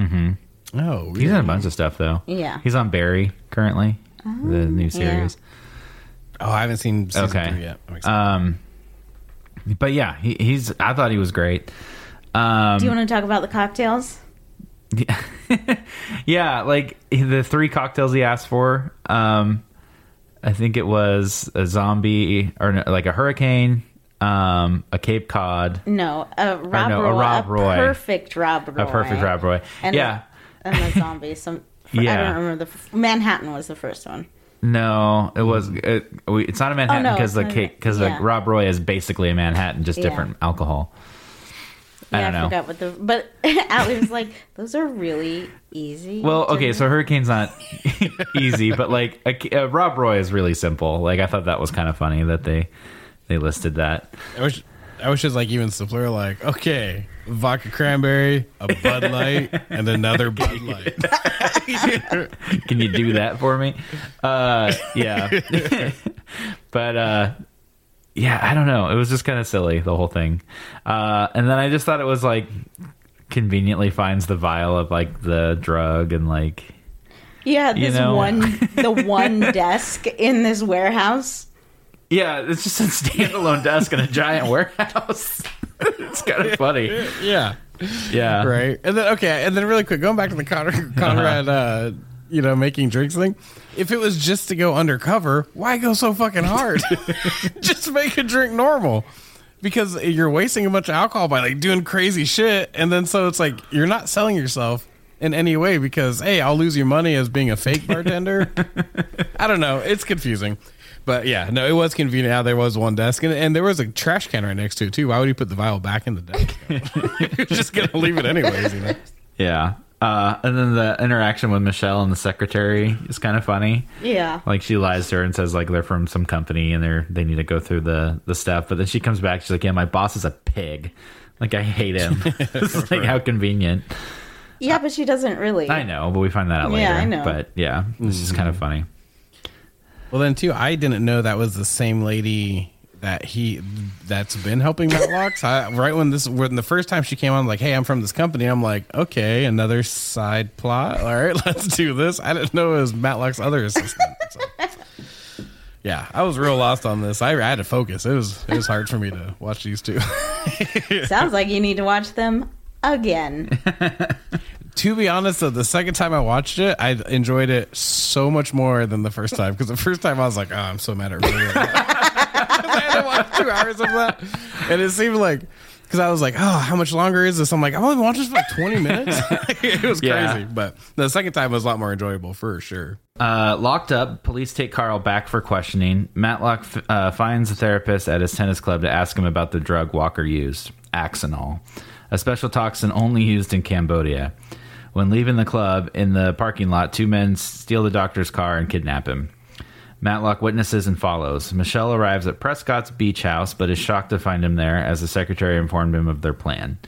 Mm-hmm. Oh, He's in a bunch of stuff though. Yeah. He's on Barry currently, the new yeah. series. Oh, I haven't seen season okay. three yet. Um, but yeah, he, he's. I thought he was great. Um, Do you want to talk about the cocktails? yeah, yeah, like the three cocktails he asked for. Um, I think it was a zombie or like a hurricane, um, a Cape Cod, No, a Rob, no, a Roy, Rob Roy. perfect Rob Roy, a perfect Rob Roy. and yeah, a, and the zombie. Some yeah. I Yeah. don't remember the Manhattan was the first one. no, it was. It, we- it's not a Manhattan Oh, no, because the cake because yeah. Rob Roy is basically a Manhattan, just Yeah. different alcohol. I Yeah, don't know. forgot what the but Allie was like, those are really easy. Well, okay, so. Hurricane's not easy, but like a, uh, Rob Roy is really simple. Like I thought that was kind of funny that they they listed that. I wish I wish it was like even simpler. Like, okay, vodka cranberry, a Bud Light, and another Bud Light. Can you do that for me? Uh, yeah, but uh, yeah, I don't know. It was just kind of silly the whole thing, uh, and then I just thought it was like conveniently finds the vial of like the drug and like yeah, you this know. one the one desk in this warehouse. Yeah, it's just a standalone desk in a giant warehouse. it's kind of funny. yeah, Yeah, right. And then okay, and then really quick, going back to the Con- Conrad, uh, you know, making drinks thing. If it was just to go undercover, why go so fucking hard? just make a drink normal. Because you're wasting a bunch of alcohol by like doing crazy shit, and then so it's like you're not selling yourself in any way because hey, I'll lose your money as being a fake bartender. I don't know. It's confusing. But yeah, no, it was convenient how there was one desk and, and there was a trash can right next to it too. Why would you put the vial back in the desk? You're just gonna leave it anyways, you know. Yeah. Uh, and then the interaction with Michelle and the secretary is kind of funny. Yeah. Like she lies to her and says like they're from some company and they're they need to go through the the stuff. But then she comes back. She's like, "Yeah, my boss is a pig. Like I hate him. it's like how convenient. Yeah, but she doesn't really. I know, but we find that out later. Yeah, I know. But yeah, this is kind of funny. Well, then too, I didn't know that was the same lady that he that's been helping Matlock. So I, right when this when the first time she came on, like, hey, I'm from this company. I'm like, okay, another side plot. All right, let's do this. I didn't know it was Matlock's other assistant. So. Yeah, I was real lost on this. I, I had to focus. It was it was hard for me to watch these two. Sounds like you need to watch them again. To be honest, though, the second time I watched it, I enjoyed it so much more than the first time. Because the first time I was like, "Oh, I'm so mad at Ray." right now." 'Cause I had to watch two hours of that, and it seemed like because I was like, "Oh, how much longer is this?" I'm like, "I've only watched this for like 20 minutes." it was Yeah. crazy, but the second time was a lot more enjoyable for sure. Uh, locked up, police take Carl back for questioning. Matlock f- uh, finds a therapist at his tennis club to ask him about the drug Walker used, Axanol, a special toxin only used in Cambodia. When leaving the club in the parking lot, two men steal the doctor's car and kidnap him. Matlock witnesses and follows. Michelle arrives at Prescott's beach house, but is shocked to find him there as the secretary informed him of their plan.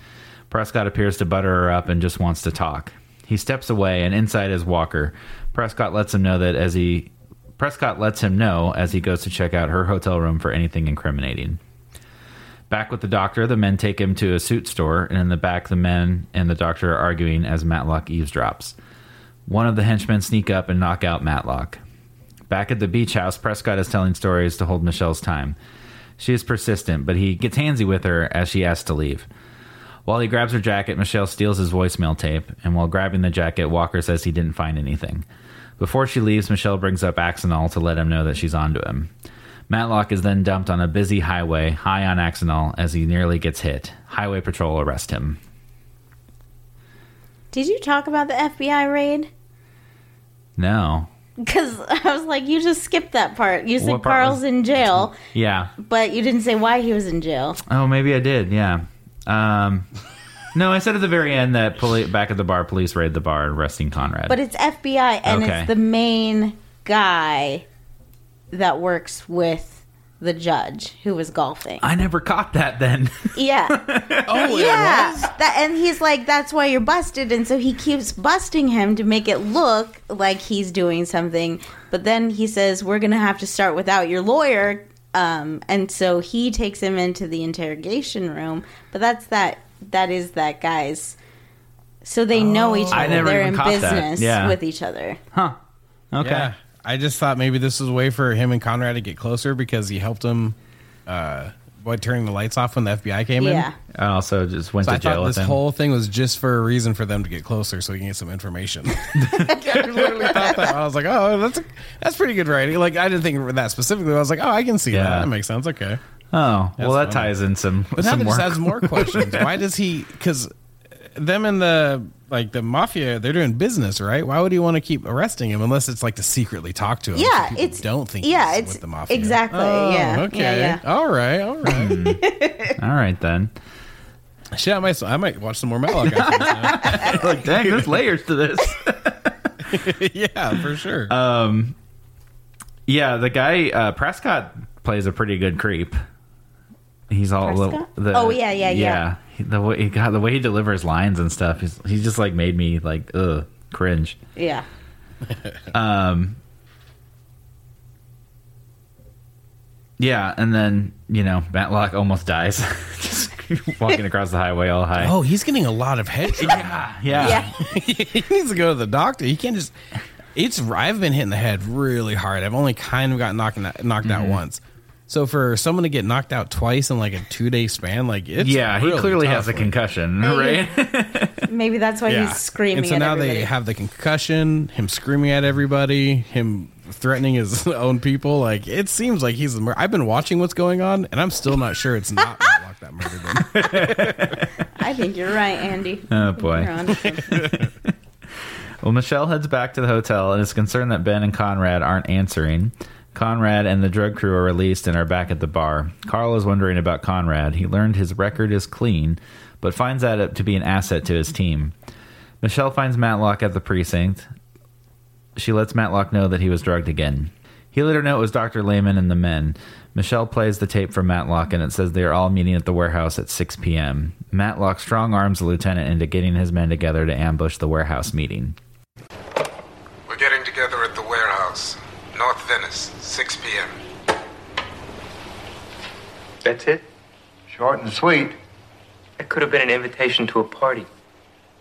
Prescott appears to butter her up and just wants to talk. He steps away, and inside is Walker. Prescott lets him know that as he Prescott lets him know as he goes to check out her hotel room for anything incriminating. Back with the doctor, the men take him to a suit store, and in the back, the men and the doctor are arguing as Matlock eavesdrops. One of the henchmen sneak up and knock out Matlock. Back at the beach house, Prescott is telling stories to hold Michelle's time. She is persistent, but he gets handsy with her as she asks to leave. While he grabs her jacket, Michelle steals his voicemail tape, and while grabbing the jacket, Walker says he didn't find anything. Before she leaves, Michelle brings up Axonal to let him know that she's onto him. Matlock is then dumped on a busy highway high on Axonal as he nearly gets hit. Highway patrol arrest him. Did you talk about the FBI raid? No. Because I was like, you just skipped that part. You said part Carl's was- in jail, Yeah. but you didn't say why he was in jail. Oh, maybe I did. Yeah. Um, no, I said at the very end that poli- back at the bar, police raid the bar, arresting Conrad. But it's FBI, and Okay. it's the main guy that works with the judge who was golfing. I never caught that then. Yeah. oh, yeah. That, and he's like, that's why you're busted. And so he keeps busting him to make it look like he's doing something. But then he says, we're going to have to start without your lawyer. Um, and so he takes him into the interrogation room. But that's that, that is that guy's. So they know each other. I never They're even in caught that. business Yeah. with each other. Huh. Okay. Yeah. I just thought maybe this was a way for him and Conrad to get closer because he helped him uh, by turning the lights off when the FBI came in. Yeah. I also just went So to I jail thought with this him. whole thing was just for a reason for them to get closer so he can get some information. I literally thought that. I was like, oh, that's that's pretty good writing. Like I didn't think of that specifically. I was like, oh, I can see that. Yeah. That makes sense. Okay. Oh, well, that funny. ties in some, But now some that more. just adds more questions. Why does he? Because them and the like the mafia, they're doing business, right? Why would he want to keep arresting him unless it's like to secretly talk to him? Yeah, people it's don't think. yeah, he's it's with the mafia. exactly. Oh, yeah, Okay. yeah, yeah. All right. All right. All right, then. Shit, I might. I might watch some more Matlock. after this like, dang, there's layers to this. yeah, for sure. Um, yeah, the guy uh, Prescott plays a pretty good creep. He's all Prescott? the, Oh, yeah, yeah, yeah. yeah. He- The way he got the way he delivers lines and stuff. He's he's just like made me like ugh cringe. Yeah. Um. Yeah, and then you know Matlock almost dies, just walking across the highway all high. oh, he's getting a lot of head. yeah, yeah. he needs to go to the doctor. He can't just. It's. I've been hitting the head really hard. I've only kind of got knocked knocked out Mhm. once. So for someone to get knocked out twice in like a two day span, like it's yeah, he clearly tough. has a concussion, Maybe- right? Maybe that's why Yeah. he's screaming. And so at now everybody. they have the concussion, him screaming at everybody, him threatening his own people. Like it seems like he's the mur- I've been watching what's going on, and I'm still not sure it's not Matlock that murdered him. I think you're right, Andy. Oh, boy. You're. Well, Michelle heads back to the hotel and is concerned that Ben and Conrad aren't answering. Conrad and the drug crew are released and are back at the bar. Carl is wondering about Conrad. He learned his record is clean, but finds that to be an asset to his team. Michelle finds Matlock at the precinct. She lets Matlock know that he was drugged again. He let her know it was Dr. Lehman and the men. Michelle plays the tape for Matlock and it says they are all meeting at the warehouse at 6 p.m. Matlock strong arms the lieutenant into getting his men together to ambush the warehouse meeting. We're getting together at the warehouse, North Venice, 6 p.m. That's it? Short and sweet. That could have been an invitation to a party.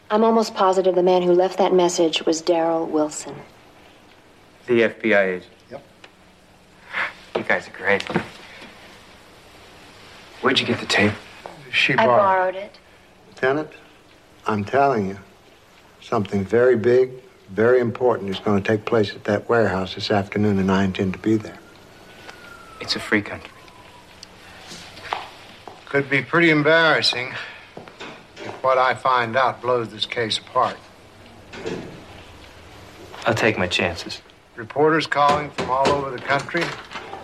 I'm almost positive the man who left that message was Daryl Wilson. The FBI agent. Yep. You guys are great. Where'd you get the tape? She I borrowed. borrowed it. Lieutenant, I'm telling you, something very big, very important is going to take place at that warehouse this afternoon, and I intend to be there. It's a free country. Could be pretty embarrassing if what I find out blows this case apart. I'll take my chances. Reporters calling from all over the country.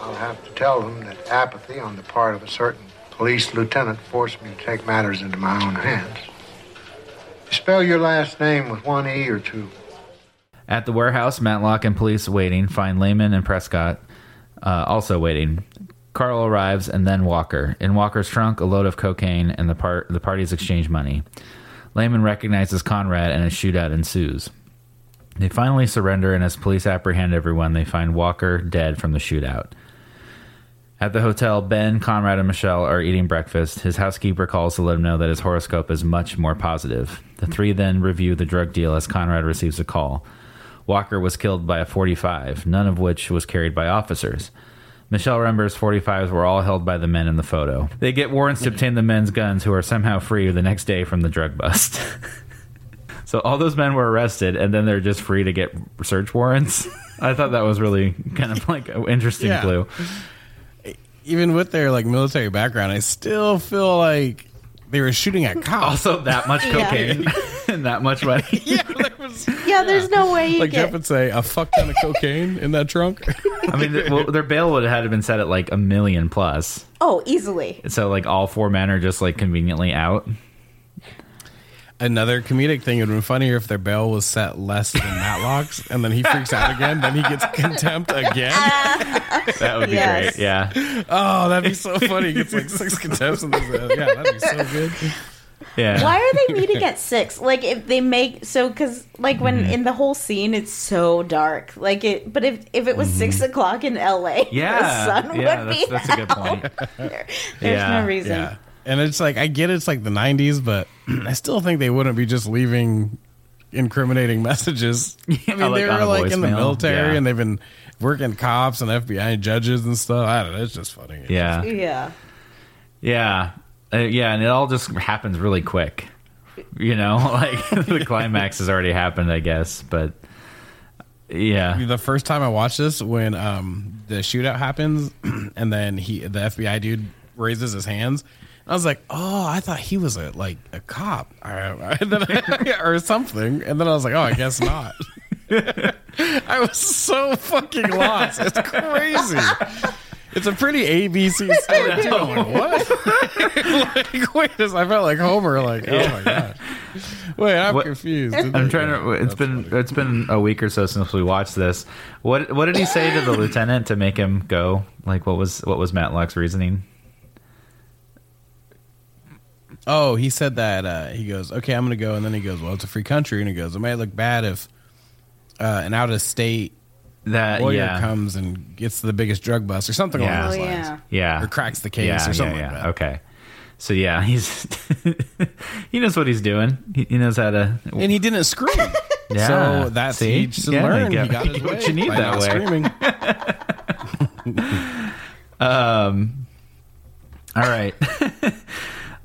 I'll have to tell them that apathy on the part of a certain police lieutenant forced me to take matters into my own hands. Spell your last name with one E or two. At the warehouse, Matlock and police waiting find Lehman and Prescott uh, also waiting. Carl arrives and then Walker. In Walker's trunk, a load of cocaine, and the, part, the parties exchange money. Lehman recognizes Conrad and a shootout ensues. They finally surrender, and as police apprehend everyone, they find Walker dead from the shootout. At the hotel, Ben, Conrad, and Michelle are eating breakfast. His housekeeper calls to let him know that his horoscope is much more positive. The three then review the drug deal as Conrad receives a call. Walker was killed by a 45, none of which was carried by officers. Michelle remembers 45s were all held by the men in the photo. They get warrants to obtain the men's guns, who are somehow free the next day from the drug bust. so all those men were arrested, and then they're just free to get search warrants. I thought that was really kind of like an interesting Yeah. clue. Even with their like military background, I still feel like they were shooting at cops. Also, that much cocaine and that much money. Yeah, there's no way you like get. Jeff would say, a fuck ton of cocaine in that trunk. I mean, th- well, their bail would have had been set at like a million plus. Oh, easily. So like all four men are just like conveniently out. Another comedic thing would have been funnier if their bail was set less than Matlock's, and then he freaks out again. Then he gets contempt again. That would be Yes. great. Yeah. Oh, that'd be so funny. He gets like six contempts. And this, uh, yeah, that'd be so good. Yeah. Why are they meeting at six? Like if they make so because like when Mm-hmm. in the whole scene it's so dark. Like it, but if if it was six o'clock in L.A., Mm-hmm. Yeah. the sun Yeah, would that's- be that's a good out. point. There- There's Yeah, no reason. Yeah. And it's like, I get it's like the 90s, but I still think they wouldn't be just leaving incriminating messages. I mean, like they were like in the military Yeah. and they've been working cops and FBI judges and stuff. I don't know. It's just funny. Yeah. Yeah. Yeah. Uh, yeah. And it all just happens really quick. You know, like the climax has already happened, I guess. But yeah. The first time I watched this, when um, the shootout happens, and then he, the FBI dude, raises his hands, I was like, "Oh, I thought he was a like a cop or, and then I- or something," and then I was like, "Oh, I guess not." I was so fucking lost. It's crazy. It's a pretty ABC story too. I'm like, what? like, wait, this- I felt like Homer. Like, oh my god. Wait, I'm What- confused. I'm trying to. It's been it's been a week or so since we watched this. What what did he say to the lieutenant to make him go? Like what was what was Matlock's reasoning? Oh, he said that. Uh, he goes, okay, I'm going to go. And then he goes, well, it's a free country. And he goes, it might look bad if uh, an out of state That lawyer yeah comes and gets the biggest drug bust or something Yeah. along those Oh, lines. yeah. yeah Or cracks the case yeah, or something yeah, like yeah. that. Okay, so yeah, he's he knows what he's doing. He, he knows how to. And he didn't scream. Yeah. So that's See? he just Yeah, learned. you he got- got his way. what you need by that not way. Screaming. Um. All right.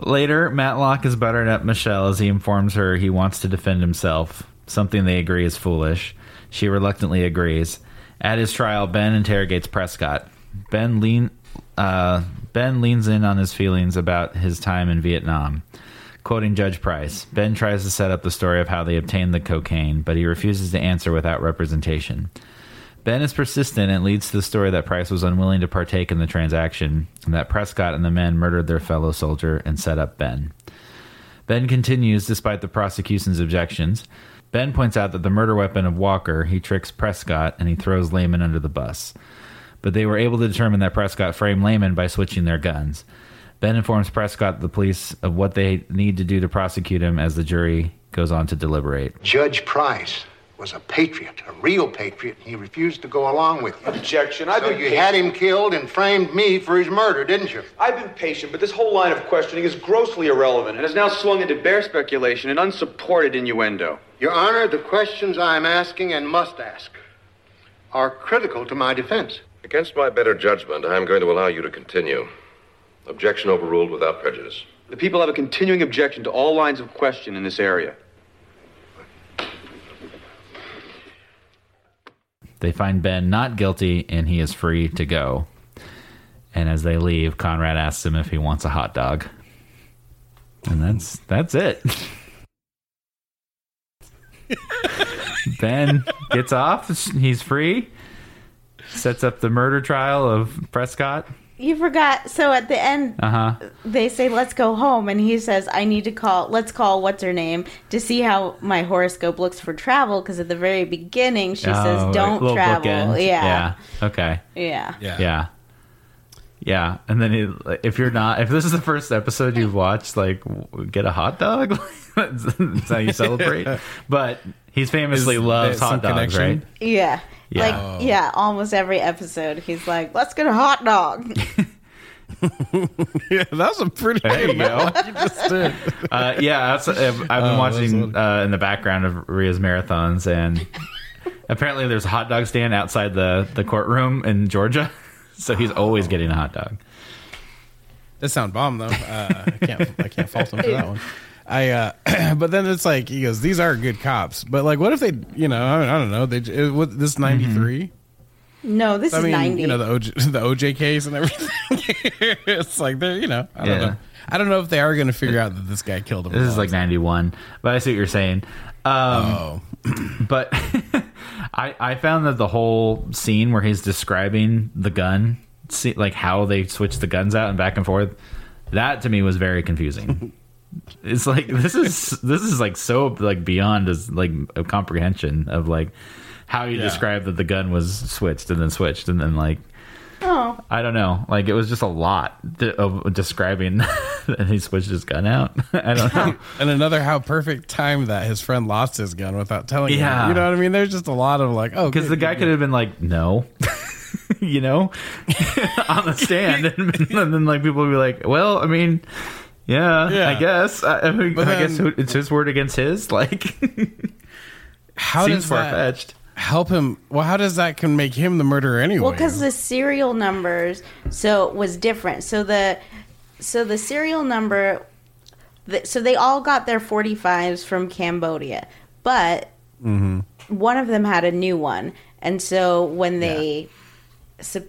Later, Matlock is buttering up Michelle as he informs her he wants to defend himself, something they agree is foolish. She reluctantly agrees. At his trial, Ben interrogates Prescott. Ben lean uh, Ben leans in on his feelings about his time in Vietnam. Quoting Judge Price, Ben tries to set up the story of how they obtained the cocaine, but he refuses to answer without representation. Ben is persistent and leads to the story that Price was unwilling to partake in the transaction, and that Prescott and the men murdered their fellow soldier and set up Ben. Ben continues despite the prosecution's objections. Ben points out that the murder weapon of Walker, he tricks Prescott and he throws Lehman under the bus. But they were able to determine that Prescott framed Lehman by switching their guns. Ben informs Prescott the police of what they need to do to prosecute him as the jury goes on to deliberate. Judge Price was a patriot, a real patriot. He refused to go along with you. Objection. I've So been you patient. had him killed and framed me for his murder, didn't you? I've been patient, but this whole line of questioning is grossly irrelevant and has now swung into bare speculation and unsupported innuendo. Your Honor, the questions I'm asking and must ask are critical to my defense. Against my better judgment, I am going to allow you to continue. Objection overruled without prejudice. The people have a continuing objection to all lines of question in this area. They find Ben not guilty and he is free to go. And as they leave, Conrad asks him if he wants a hot dog. And that's that's it. ben gets off, he's free. Sets up the murder trial of Prescott. You forgot. So at the end, Uh-huh. they say, "Let's go home," and he says, "I need to call. Let's call what's her name to see how my horoscope looks for travel." Because at the very beginning, she Oh, says, "Don't travel." Yeah. Yeah. Okay. yeah, Yeah. Yeah. Yeah, and then it, if you're not, if this is the first episode you've watched, like get a hot dog. that's, that's how you celebrate. But he's famously Is loves hot dogs, connection? right? yeah. Yeah. Like yeah, almost every episode, he's like, "Let's get a hot dog." yeah, that was a pretty There you good go. you just did. Uh, yeah, that's, I've, I've been Oh, watching uh, in the background of Ria's marathons, and apparently there's a hot dog stand outside the, the courtroom in Georgia, so he's always getting a hot dog. That sound bomb though. Uh, I can't I can't fault him for that one. I uh but then it's like he goes, these are good cops. But like, what if they, you know, I, I don't know, they it, what, this ninety No, this I is mean, 90. you know the OJ, the OJ case and everything. it's like they're, you know, I don't Yeah. know. I don't know if they are going to figure out that this guy killed him. This is like 91, but I see what you're saying. Um, Oh. but I I found that the whole scene where he's describing the gun, see, like how they switch the guns out and back and forth, that to me was very confusing. it's like this is this is like so like beyond as like a comprehension of like how you Yeah. describe that the gun was switched and then switched and then like Oh, I don't know. Like it was just a lot of describing that he switched his gun out. I don't know. and another how perfect time that his friend lost his gun without telling Yeah. him. You know what I mean? There's just a lot of like, oh, because the guy could have been like, no, you know, on the stand, and, and then like people would be like, well, I mean, yeah, Yeah. I guess, I, I, mean, I guess it's his word against his. Like, How seems does far that fetched. Help him? Well, how does that can make him the murderer anyway? well, because the serial numbers so was different. So the so the serial number, the, so they all got their 45s from Cambodia, but mm-hmm. one of them had a new one, and so when they sub-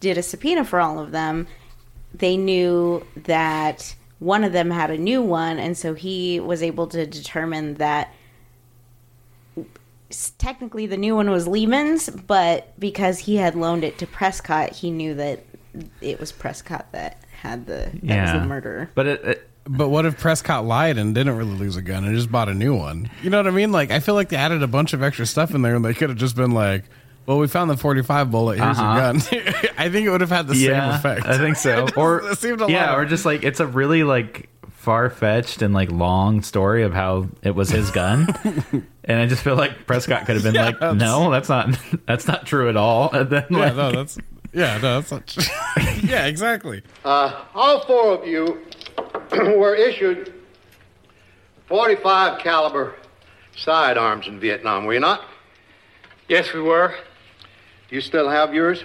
did a subpoena for all of them, they knew that one of them had a new one, and so he was able to determine that technically the new one was Lehman's, but because he had loaned it to Prescott, he knew that it was Prescott that had the that was the murderer. But it, it, But what if Prescott lied and didn't really lose a gun and just bought a new one? You know what I mean? Like, I feel like they added a bunch of extra stuff in there and they could have just been like, well, we found the 45 bullet. Here's Uh-huh. your gun. I think it would have had the same effect. I think so. Or it seemed a yeah, lot. or just like it's a really like far fetched and like long story of how it was his gun. and I just feel like Prescott could have been Yeah, like, that's- no, that's not that's not true at all. And then yeah, like, no, that's yeah, no, that's not. yeah, exactly. Uh, all four of you were issued 45 caliber sidearms in Vietnam, were you not? Yes, we were. You still have yours?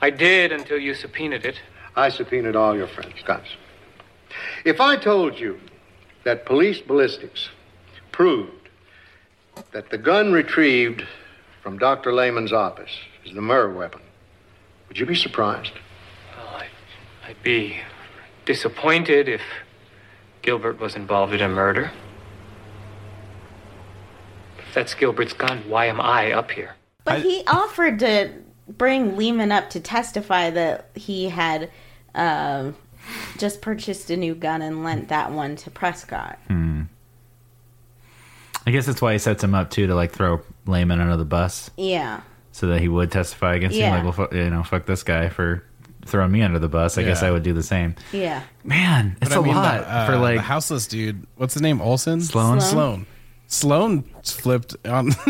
I did until you subpoenaed it. I subpoenaed all your friends, guys. If I told you that police ballistics proved that the gun retrieved from Dr. Lehman's office is the murder weapon, would you be surprised? Well, I, I'd be disappointed if Gilbert was involved in a murder. If that's Gilbert's gun, why am I up here? But he offered to bring Lehman up to testify that he had um, just purchased a new gun and lent that one to Prescott. Hmm. I guess that's why he sets him up too to like throw Lehman under the bus Yeah. so that he would testify against Yeah. him. Like, well, fu- you know, fuck this guy for throwing me under the bus. I guess I would do the same. Yeah. Man, it's But I a mean, lot the, uh, for like the houseless dude. What's his name? Olson. Sloan? Sloan. Sloan flipped on.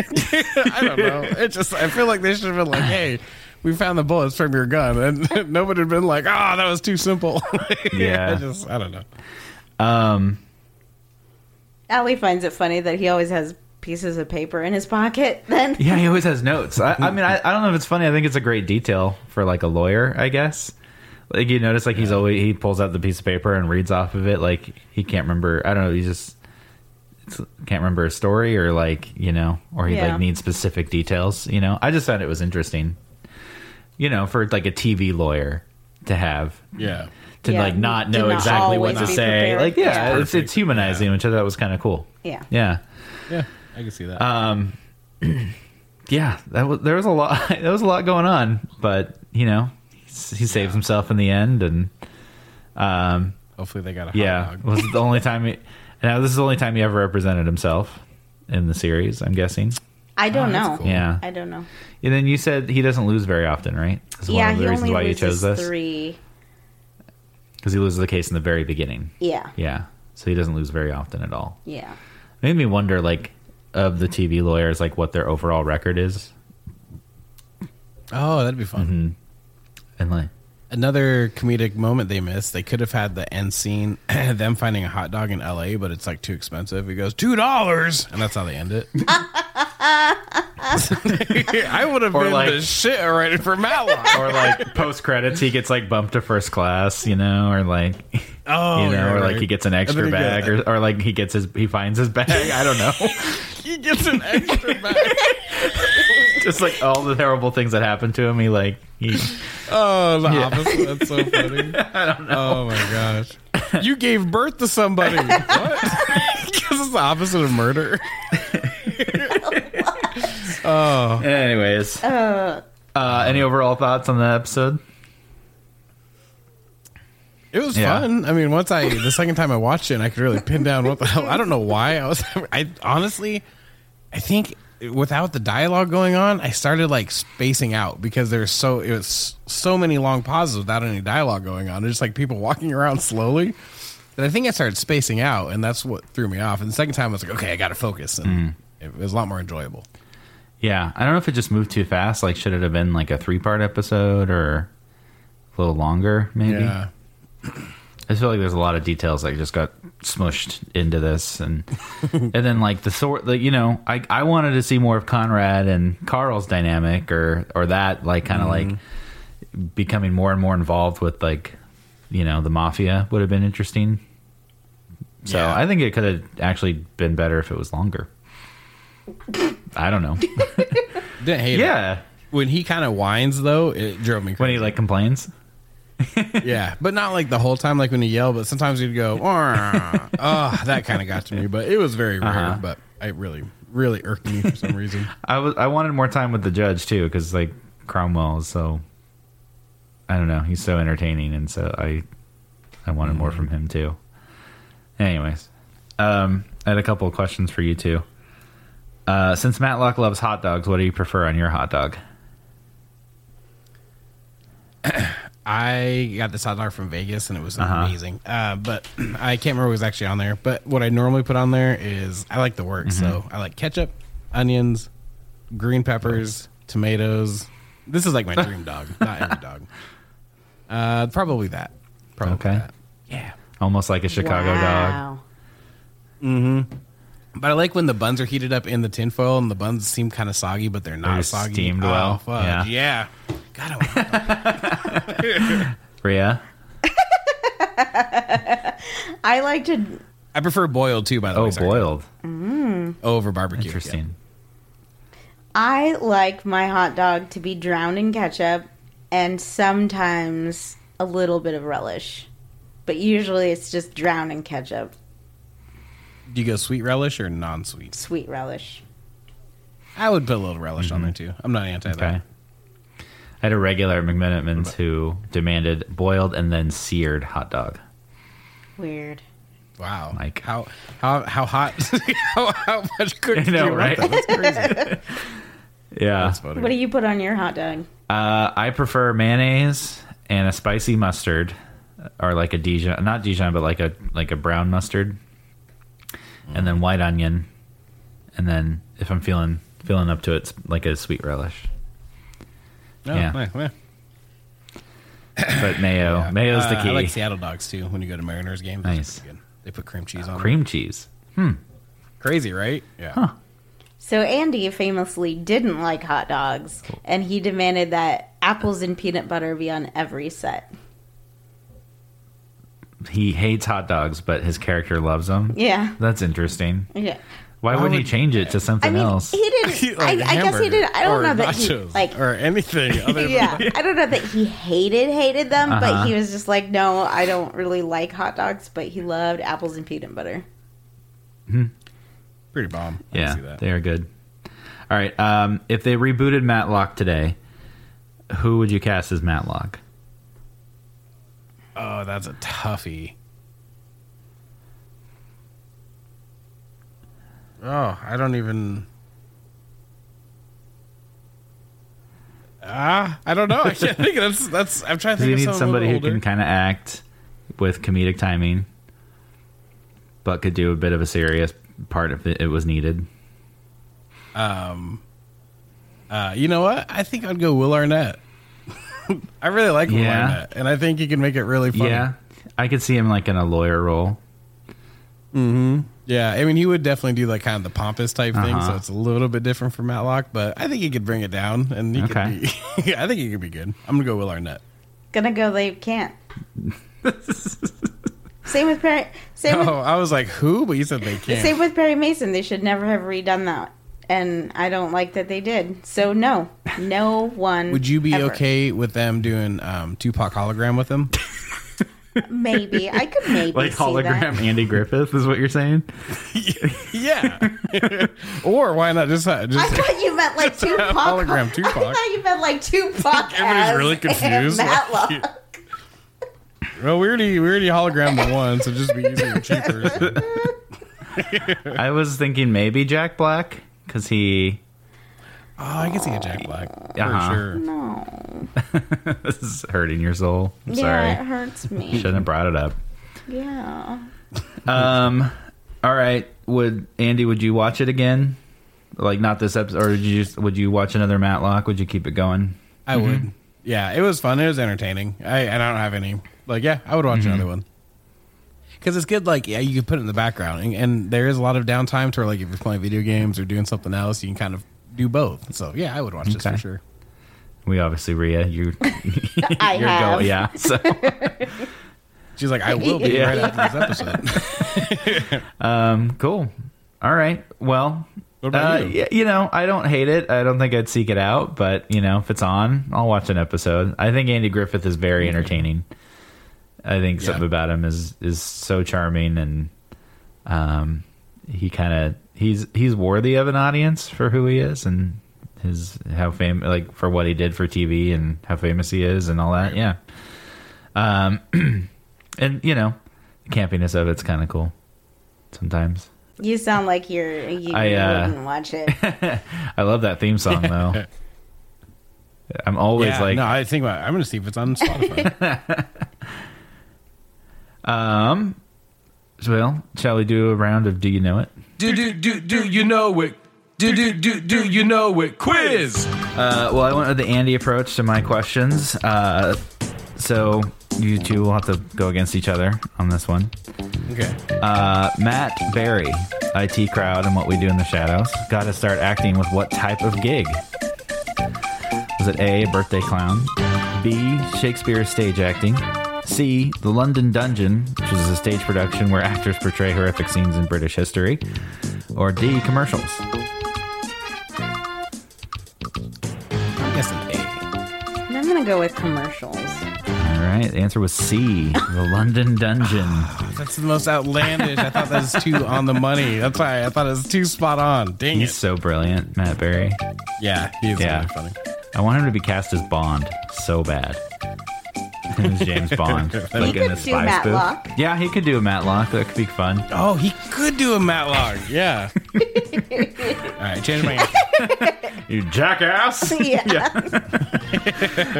I don't know. It just. I feel like they should have been like, "Hey, we found the bullets from your gun," and nobody had been like, "Oh, that was too simple." Yeah. I just. I don't know. Um, Allie finds it funny that he always has pieces of paper in his pocket. Then yeah, he always has notes. I, I mean, I, I don't know if it's funny. I think it's a great detail for like a lawyer. I guess. Like you notice, like he's always he pulls out the piece of paper and reads off of it. Like he can't remember. I don't know. He just can't remember a story, or like you know, or he Yeah. like needs specific details. You know, I just thought it was interesting. You know, for like a TV lawyer to have. Yeah. To Yeah, like not to know not exactly what always to be say. prepared. Like yeah, Yeah. it's it's humanizing, which I thought was kind of cool. Yeah. Yeah. Yeah, I can see that. Um, yeah, that was there was a lot. There was a lot going on, but you know, he, he saves himself in the end, and um, Hopefully, they got a hot yeah, dog. was the only time he. Now this is the only time he ever represented himself in the series. I'm guessing. I don't Oh, know. cool. Yeah. I don't know. And then you said he doesn't lose very often, right? That's yeah, one of the he reasons only why you loses chose this three. because he loses the case in the very beginning. Yeah. Yeah, so he doesn't lose very often at all. Yeah. Made me wonder, like, of the TV lawyers, like what their overall record is. Oh, that'd be fun. hmm And like, Another comedic moment they missed. They could have had the end scene, them finding a hot dog in L.A., but it's like too expensive. He goes two dollars, and that's how they end it. I would have Or been like- the shit already for Matlock. or like post credits, he gets like bumped to first class, you know, or like, Oh, you know, yeah, or like he gets an extra bag, goes- or, or like he gets his, he finds his bag. I don't know. he gets an extra bag. Just like all the terrible things that happened to him, he like he. Oh, the Yeah. opposite. That's so funny. I don't know. Oh my gosh. You gave birth to somebody. what? Because it's the opposite of murder. Oh. Anyways, Uh, uh, any overall thoughts on the episode? It was Yeah. fun. I mean, once I the second time I watched it, and I could really pin down what the hell. I don't know why I was. I honestly, I think without the dialogue going on, I started like spacing out because there's so it was so many long pauses without any dialogue going on. It's just like people walking around slowly. That I think I started spacing out, and that's what threw me off. And the second time, I was like, okay, I got to focus, and Mm. it was a lot more enjoyable. Yeah, I don't know if it just moved too fast. Like, should it have been like a three part episode or a little longer? Maybe. Yeah. I feel like there's a lot of details that just got smushed into this, and and then like the sort, like you know, I I wanted to see more of Conrad and Carl's dynamic, or or that like kind of mm-hmm. like becoming more and more involved with like you know the mafia would have been interesting. So I think it could have actually been better if it was longer. I don't know. Didn't hate it. Yeah. When he kind of whines though, it drove me. Crazy. When he like complains. yeah, but not like the whole time, like when he yelled. But sometimes he'd go, "Oh, that kind of got to me." But it was very rare. Uh-huh. But it really, really irked me for some reason. I was I wanted more time with the judge too because like Cromwell is so I don't know he's so entertaining and so I I wanted more from him too. Anyways, um, I had a couple of questions for you too. Uh, since Matlock loves hot dogs, what do you prefer on your hot dog? I got this hot dog from Vegas and it was Uh-huh. amazing. Uh, but I can't remember what was actually on there. But what I normally put on there is I like the work. So Mhm. I like ketchup, onions, green peppers, tomatoes. This is like my dream dog, not every dog. Uh, probably that. Probably okay. Yeah. Almost like a Chicago dog. Mm-hmm. But I like when the buns are heated up in the tinfoil and the buns seem kind of soggy, but they're not They're soggy. steamed Oh, well. fuck. Yeah. Yeah. Ria? I like to. I prefer boiled too, by the Oh, way. oh, boiled. Mm, Over barbecue. Interesting. I like my hot dog to be drowned in ketchup and sometimes a little bit of relish, but usually it's just drowned in ketchup, Do you go sweet relish or non-sweet? sweet relish. I would put a little relish on there too. I'm not anti that. Mm-hmm. I had a regular at McMenamins who demanded boiled and then seared hot dog. Weird. Wow. Like how how how hot how, how much cookie I know, do you want right? that? That's crazy. Yeah. What do you put on your hot dog? Uh, I prefer mayonnaise and a spicy mustard, or like a Dijon, not Dijon, but like a like a brown mustard, and then white onion, and then if I'm feeling feeling up to it, it's like a sweet relish. No, Yeah. yeah. yeah. But mayo, mayo's the Uh, key. I like Seattle dogs too. When you go to Mariners games, Nice. good. They put cream cheese on. Cream them. cheese. Hmm. Crazy, right? Yeah. So Andy famously didn't like hot dogs, and he demanded that apples and peanut butter be on every set. He hates hot dogs, but his character loves them. Yeah. That's interesting. Yeah. Why, Why wouldn't he change it to something I mean, else? he didn't. I, Like I guess he did. I don't hamburger know that he nachos like. or anything. Other than Yeah, I don't know that he hated hated them, Uh-huh. but he was just like, no, I don't really like hot dogs, but he loved apples and peanut butter. pretty bomb. I can Yeah, see that. they are good. All right. Um, if they rebooted Matlock today, who would you cast as Matlock? Oh, that's a toughie. Oh, I don't even. Ah, I don't know. I can't think. That's that's. I'm trying to think you of need somebody a who little can kind of act with comedic timing, but could do a bit of a serious part if it, it was needed. Um, uh, you know what? I think I'd go Will Arnett. I really like Will Yeah. Arnett, and I think he can make it really funny. Yeah, I could see him like in a lawyer role. hmm Yeah, I mean, he would definitely do like kind of the pompous type thing, so Uh-huh. it's a little bit different from Matlock. But I think he could bring it down, and he Okay. could be. I think he could be good. I'm gonna go Will Arnett. Gonna go. They can't. same with Perry. Same with, Oh, I was like, who? But you said they can't. same with Perry Mason. They should never have redone that, and I don't like that they did. So no, no one. Would you be ever. okay with them doing um, Tupac hologram with them? Maybe I could maybe Like see hologram that. Andy Griffith is what you're saying? yeah. or why not just uh, I just thought you meant like Tupac. hologram I thought you meant like Tupac. Everybody's as really confused. Matlock. Like, well, we already we already hologrammed the one, so just be easier and cheaper. I was thinking maybe Jack Black because he. Oh, I can see a Jack Black for Uh-huh. sure. No. this is hurting your soul. I'm Yeah, sorry. it hurts me. Shouldn't have brought it up. Yeah. Um. All right. Would Andy? Would you watch it again? Like not this episode, or did you just? Would you watch another Matlock? Would you keep it going? I would. Yeah, it was fun. It was entertaining. I and I don't have any like yeah, I would watch Mhm. another one. Because it's good, like yeah, you can put it in the background, and, and there is a lot of downtime to where, like if you're playing video games or doing something else, you can kind of do both. So yeah, I would watch this Okay. for sure. We obviously, Ria, you. I you're have. Go, yeah. So. She's like, I will be Yeah. right after this episode. Um, cool. All right. Well, What about uh, you? y- you know, I don't hate it. I don't think I'd seek it out, but you know, if it's on, I'll watch an episode. I think Andy Griffith is very entertaining. I think something about him is is so charming, and um, he kind of he's he's worthy of an audience for who he is and his how fam like for what he did for TV and how famous he is and all that. Yeah. Um, and you know, the campiness of it's kind of cool sometimes. You sound like you're you I, uh, wouldn't watch it. I love that theme song though. I'm always Yeah, like, no, I think about. I'm going to see if it's on Spotify. um, well, shall we do a round of Do You Know It? Do do do do you know it? Do do do do you know it? Quiz. Uh, well, I went with the Andy approach to my questions. Uh, so you two will have to go against each other on this one. Okay. Uh, Matt Berry, IT crowd, and what we do in the shadows, got to start acting with what type of gig? Was it A, a birthday clown? B, Shakespeare stage acting? C, The London Dungeon, which is a stage production where actors portray horrific scenes in British history? Or D, commercials? I'm guessing A. I'm gonna go with commercials. All right, the answer was C, The London Dungeon. Ah, that's the most outlandish. I thought that was too on the money. That's why I thought it was too spot on. Dang He's it. so brilliant, Matt Berry. Yeah, he is Yeah. really funny. I want him to be cast as Bond so bad. As James Bond. He like in could a do spy spoof. Matlock. Yeah, he could do a Matlock. That could be fun. Oh, he could do a Matlock. Yeah. All right, change my answer. You jackass. Yeah.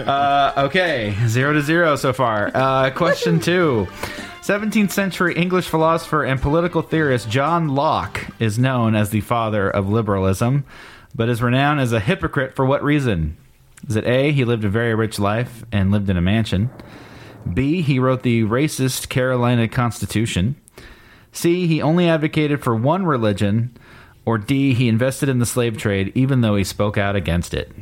Uh, okay, zero to zero so far. Uh, question two. 17th century English philosopher and political theorist John Locke is known as the father of liberalism, but is renowned as a hypocrite for what reason? Is it A, he lived a very rich life and lived in a mansion? B, he wrote the racist Carolina Constitution? C, he only advocated for one religion? Or D, he invested in the slave trade even though he spoke out against it?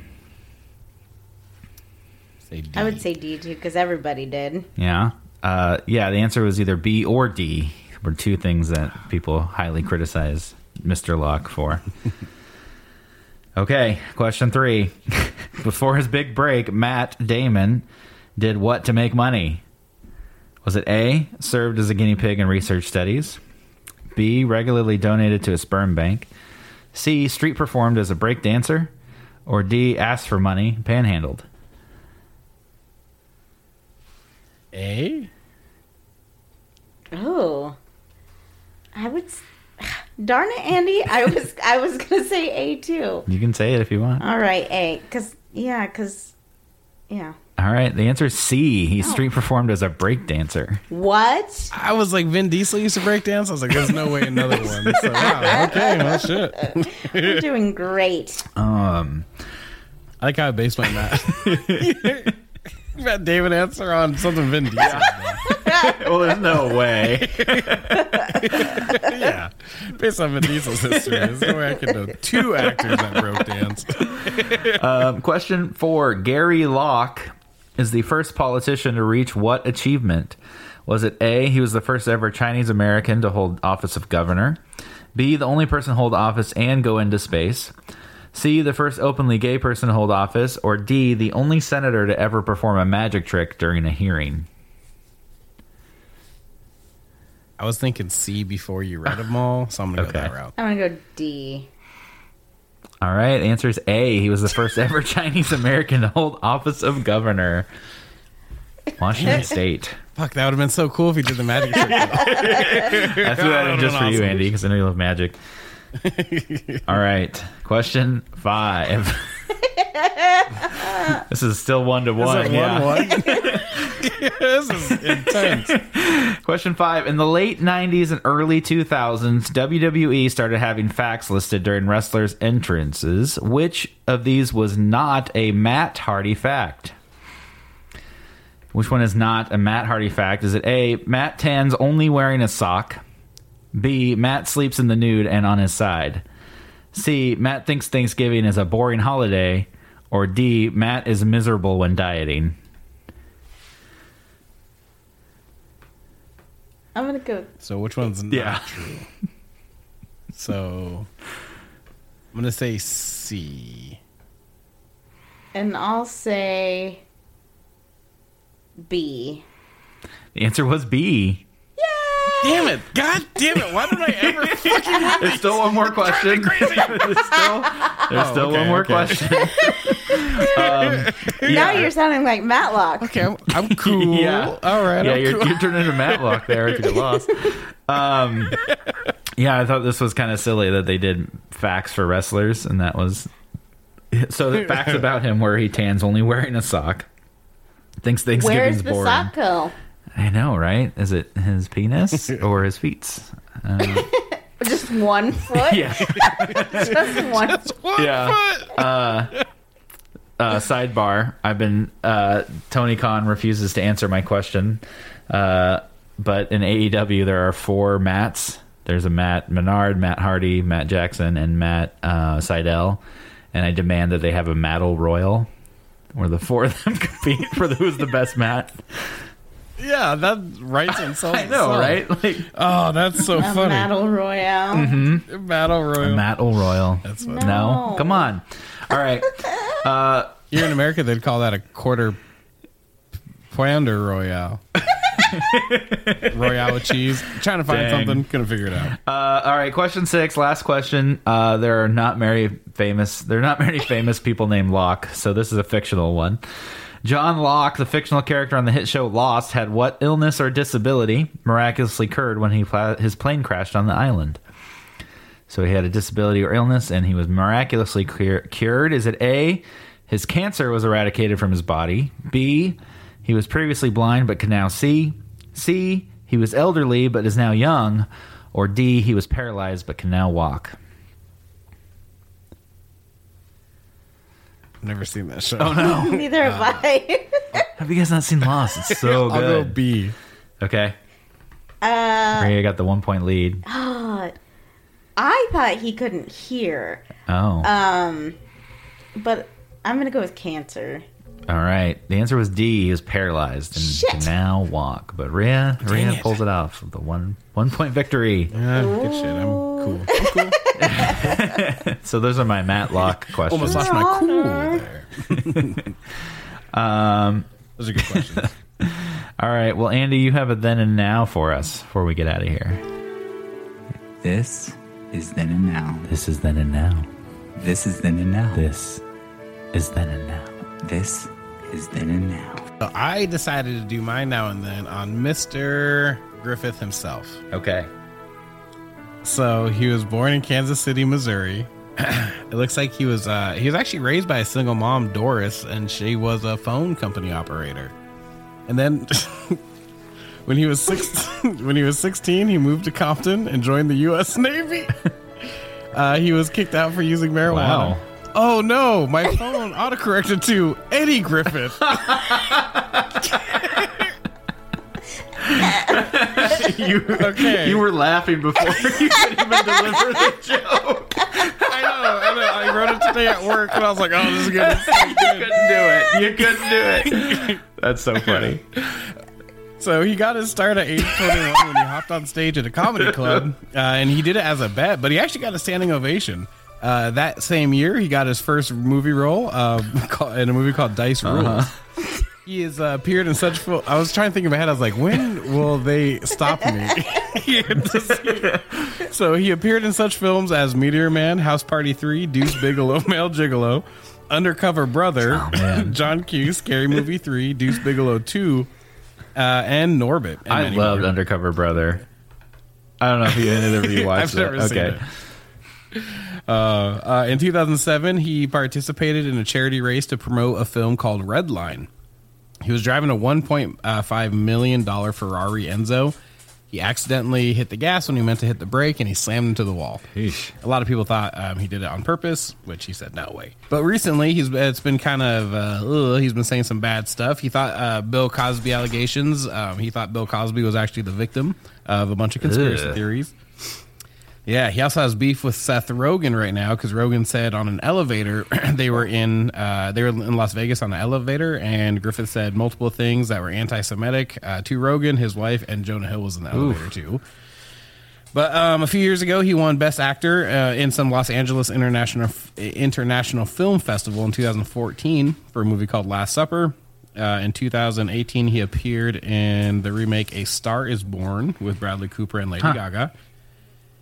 Say D. I would say D too because everybody did. Yeah. Uh, yeah, the answer was either B or D. Were two things that people highly criticize Mr. Locke for. okay, question three. Before his big break, Matt Damon did what to make money? Was it A, served as a guinea pig in research studies? B, regularly donated to a sperm bank? C, street performed as a break dancer? Or D, asked for money, panhandled? A? Oh, I would. S- Darn it, Andy! I was I was gonna say A too. You can say it if you want. All right, A, because yeah, because yeah. All right, the answer is C. He Oh. street performed as a break dancer. What? I was like, Vin Diesel used to break dance. I was like, there's no way another one. So, wow, okay, well, shit. We're doing great. Um, I like how I based my math. about David answer on something Vin Diesel. well, there's no way. yeah, based on Vin Diesel's history, there's no way I could know two actors that broke dance. um, question four: Gary Locke is the first politician to reach what achievement? Was it A? He was the first ever Chinese American to hold office of governor. B. The only person to hold office and go into space. C. The first openly gay person to hold office. Or D. The only senator to ever perform a magic trick during a hearing. I was thinking C before you read them all, so I'm gonna go that route. I'm gonna go D. All right, answer is A. He was the first ever Chinese American to hold office of governor. Washington State. Fuck, that would have been so cool if he did the magic trick. I threw that in just for you, Andy, because I know you love magic. All right, question five. this is still one to one. it yeah. one this is intense. Question five. In the late 90s and early 2000s, WWE started having facts listed during wrestlers' entrances. Which of these was not a Matt Hardy fact? Which one is not a Matt Hardy fact? Is it A, Matt Tan's only wearing a sock? B, Matt sleeps in the nude and on his side? C, Matt thinks Thanksgiving is a boring holiday? Or D, Matt is miserable when dieting? I'm gonna go. So which one's not Yeah. true? So I'm gonna say C. And I'll say B. The answer was B. Damn it! God damn it! Why did I ever fucking? There's still one more question. there's still, there's Oh, still okay, one more okay. question. um, Now you're sounding like Matlock. Okay, I'm, I'm cool. Yeah. All right. yeah, I'm you're, cool. you're turning into Matlock there if you get lost. Um, yeah, I thought this was kind of silly that they did facts for wrestlers, and that was so. The facts about him were he tans only wearing a sock. Thinks Where's Thanksgiving's the boring. sock go? I know, right? Is it his penis or his feet? Uh, Just one foot? Yeah. Just one foot. yeah. Uh, uh, sidebar. I've been uh, Tony Khan refuses to answer my question, uh, but in AEW there are four mats. There's a Matt Menard, Matt Hardy, Matt Jackson, and Matt uh, Sydal, and I demand that they have a Mattle Royal, where the four of them compete for who's the best Matt. Yeah, that writes and sells. I know, itself. right? Like, oh, that's so a funny. Battle Royale. Mhm. Battle Royal. Battle Mattle Royal. That's what- no. No. Come on. All right. Uh, Here in America, they'd call that a quarter pounder royale. royale with cheese. Trying to find Dang. something, couldn't figure it out. Uh, all right, question six, last question. Uh, there are not very famous. There are not many famous people named Locke, so this is a fictional one. John Locke, the fictional character on the hit show Lost, had what illness or disability miraculously cured when he his plane crashed on the island? So he had a disability or illness, and he was miraculously cure- cured. Is it A? His cancer was eradicated from his body. B. He was previously blind but can now see. C. He was elderly but is now young. Or D. He was paralyzed but can now walk. Never seen that show. Oh no! Neither have I. Have you guys not seen Lost? It's so I'll go good. B. Okay, uh, Maria got the one point lead. ah, I thought he couldn't hear. Oh, Um, but I'm gonna go with cancer. All right. The answer was D. He was paralyzed and can now walk. But Ria, Ria it. pulls it off with the one one point victory. Yeah, good shit. I'm cool. I'm cool. So those are my Matlock questions. Almost lost my cool there. Um, Those are good questions. all right. Well, Andy, you have a then and now for us before we get out of here. This is then and now. This is then and now. This is then and now. This is then and now. This is then and now. So I decided to do mine now and then on Mr. Griffith himself. Okay. So he was born in Kansas City, Missouri. it looks like he was uh, he was actually raised by a single mom, Doris, and she was a phone company operator. And then when he was six, when he was sixteen, he moved to Compton and joined the U.S. Navy. Uh, he was kicked out for using marijuana. Wow. Oh no, my phone autocorrected to Eddie Griffith. you, Okay. you were laughing before you could even deliver the joke. I know, I know. I wrote it today at work, and I was like, "Oh, this is good." you couldn't do it. You couldn't do it. That's so funny. So he got his start at age 21 when he hopped on stage at a comedy club, uh, and he did it as a bet, but he actually got a standing ovation. Uh, that same year, he got his first movie role uh, in a movie called Dice Rules. Uh-huh. He has uh, appeared in such. Fil- I was trying to think in my head. I was like, when will they stop me? so he appeared in such films as Meteor Man, House Party Three, Deuce Bigalow, Male Gigolo, Undercover Brother, John Q, Scary Movie Three, Deuce Bigalow Two, uh, and Norbit. and I loved more. Undercover Brother. I don't know if you you watched I've never it. seen Okay. it. Uh, uh, in 2007, he participated in a charity race to promote a film called Red Line. He was driving a 1.5 million dollar Ferrari Enzo. He accidentally hit the gas when he meant to hit the brake, and he slammed into the wall. A lot of people thought um, he did it on purpose, which he said no way. But recently, he's it's been kind of uh, ugh, he's been saying some bad stuff. He thought uh, Bill Cosby allegations. Um, he thought Bill Cosby was actually the victim of a bunch of conspiracy Ugh. theories. Yeah, he also has beef with Seth Rogen right now because Rogen said on an elevator they were in uh, they were in Las Vegas on an elevator, and Griffith said multiple things that were anti-Semitic uh, to Rogen, his wife, and Jonah Hill was in the elevator too. But um, a few years ago, he won Best Actor uh, in some Los Angeles International International Film Festival in 2014 for a movie called Last Supper. Uh, in 2018, he appeared in the remake A Star Is Born with Bradley Cooper and Lady Huh. Gaga.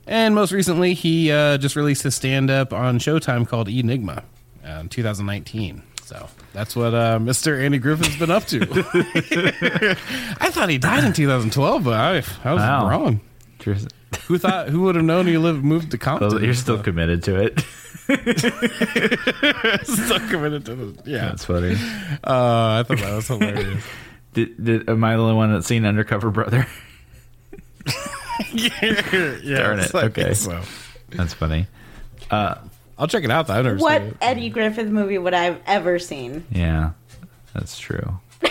And most recently, he uh, just released his stand up on Showtime called Enigma uh, in 2019. So that's what uh, Mr. Andy Griffin's been up to. I thought he died in 2012, but I, I was Wow. wrong. Who thought? Who would have known he lived moved to Compton? You're still committed to it. still committed to the yeah. That's funny. Uh, I thought that was hilarious. Did, did, am I the only one that's seen Undercover Brother? yeah, Darn it. like- okay. so. That's funny. Uh, I'll check it out. Though. I've never What seen it. Eddie Griffith movie would I have ever seen? yeah, that's true. All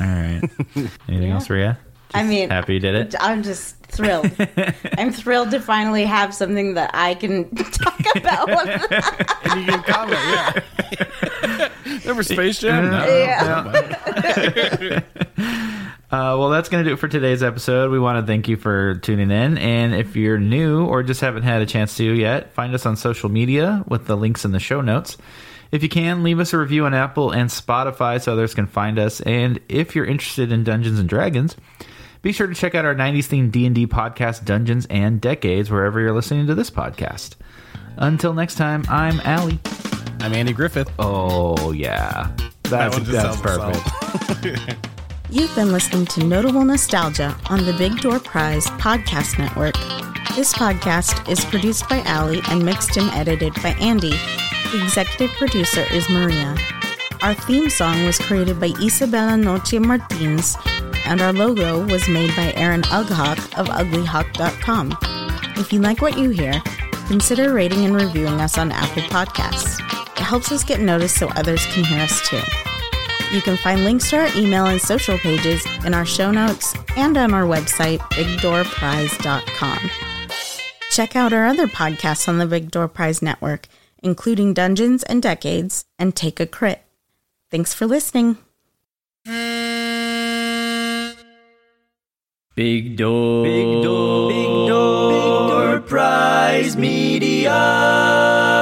right. Anything else for you? I mean, Happy you did it? I'm just thrilled. I'm thrilled to finally have something that I can talk about. and you can comment, yeah. Remember Space Jam? No. Yeah. Uh, well, that's going to do it for today's episode. We want to thank you for tuning in. And if you're new or just haven't had a chance to yet, find us on social media with the links in the show notes. If you can, leave us a review on Apple and Spotify so others can find us. And if you're interested in Dungeons and Dragons, be sure to check out our 90s themed D&D podcast, Dungeons and Decades, wherever you're listening to this podcast. Until next time, I'm Allie. I'm Andy Griffith. Oh, yeah. That's, just that's perfect. You've been listening to Notable Nostalgia on the Big Door Prize Podcast Network. This podcast is produced by Allie and mixed and edited by Andy. The executive producer is Maria. Our theme song was created by Isabella Noche Martins, and our logo was made by Aaron Ughawk of uglyhawk.com. If you like what you hear, consider rating and reviewing us on Apple Podcasts. It helps us get noticed so others can hear us too. You can find links to our email and social pages in our show notes and on our website, bigdoorprize.com. Check out our other podcasts on the Big Door Prize Network, including Dungeons and Decades and Take a Crit. Thanks for listening. Big door. Big door. Big door. Big door prize media.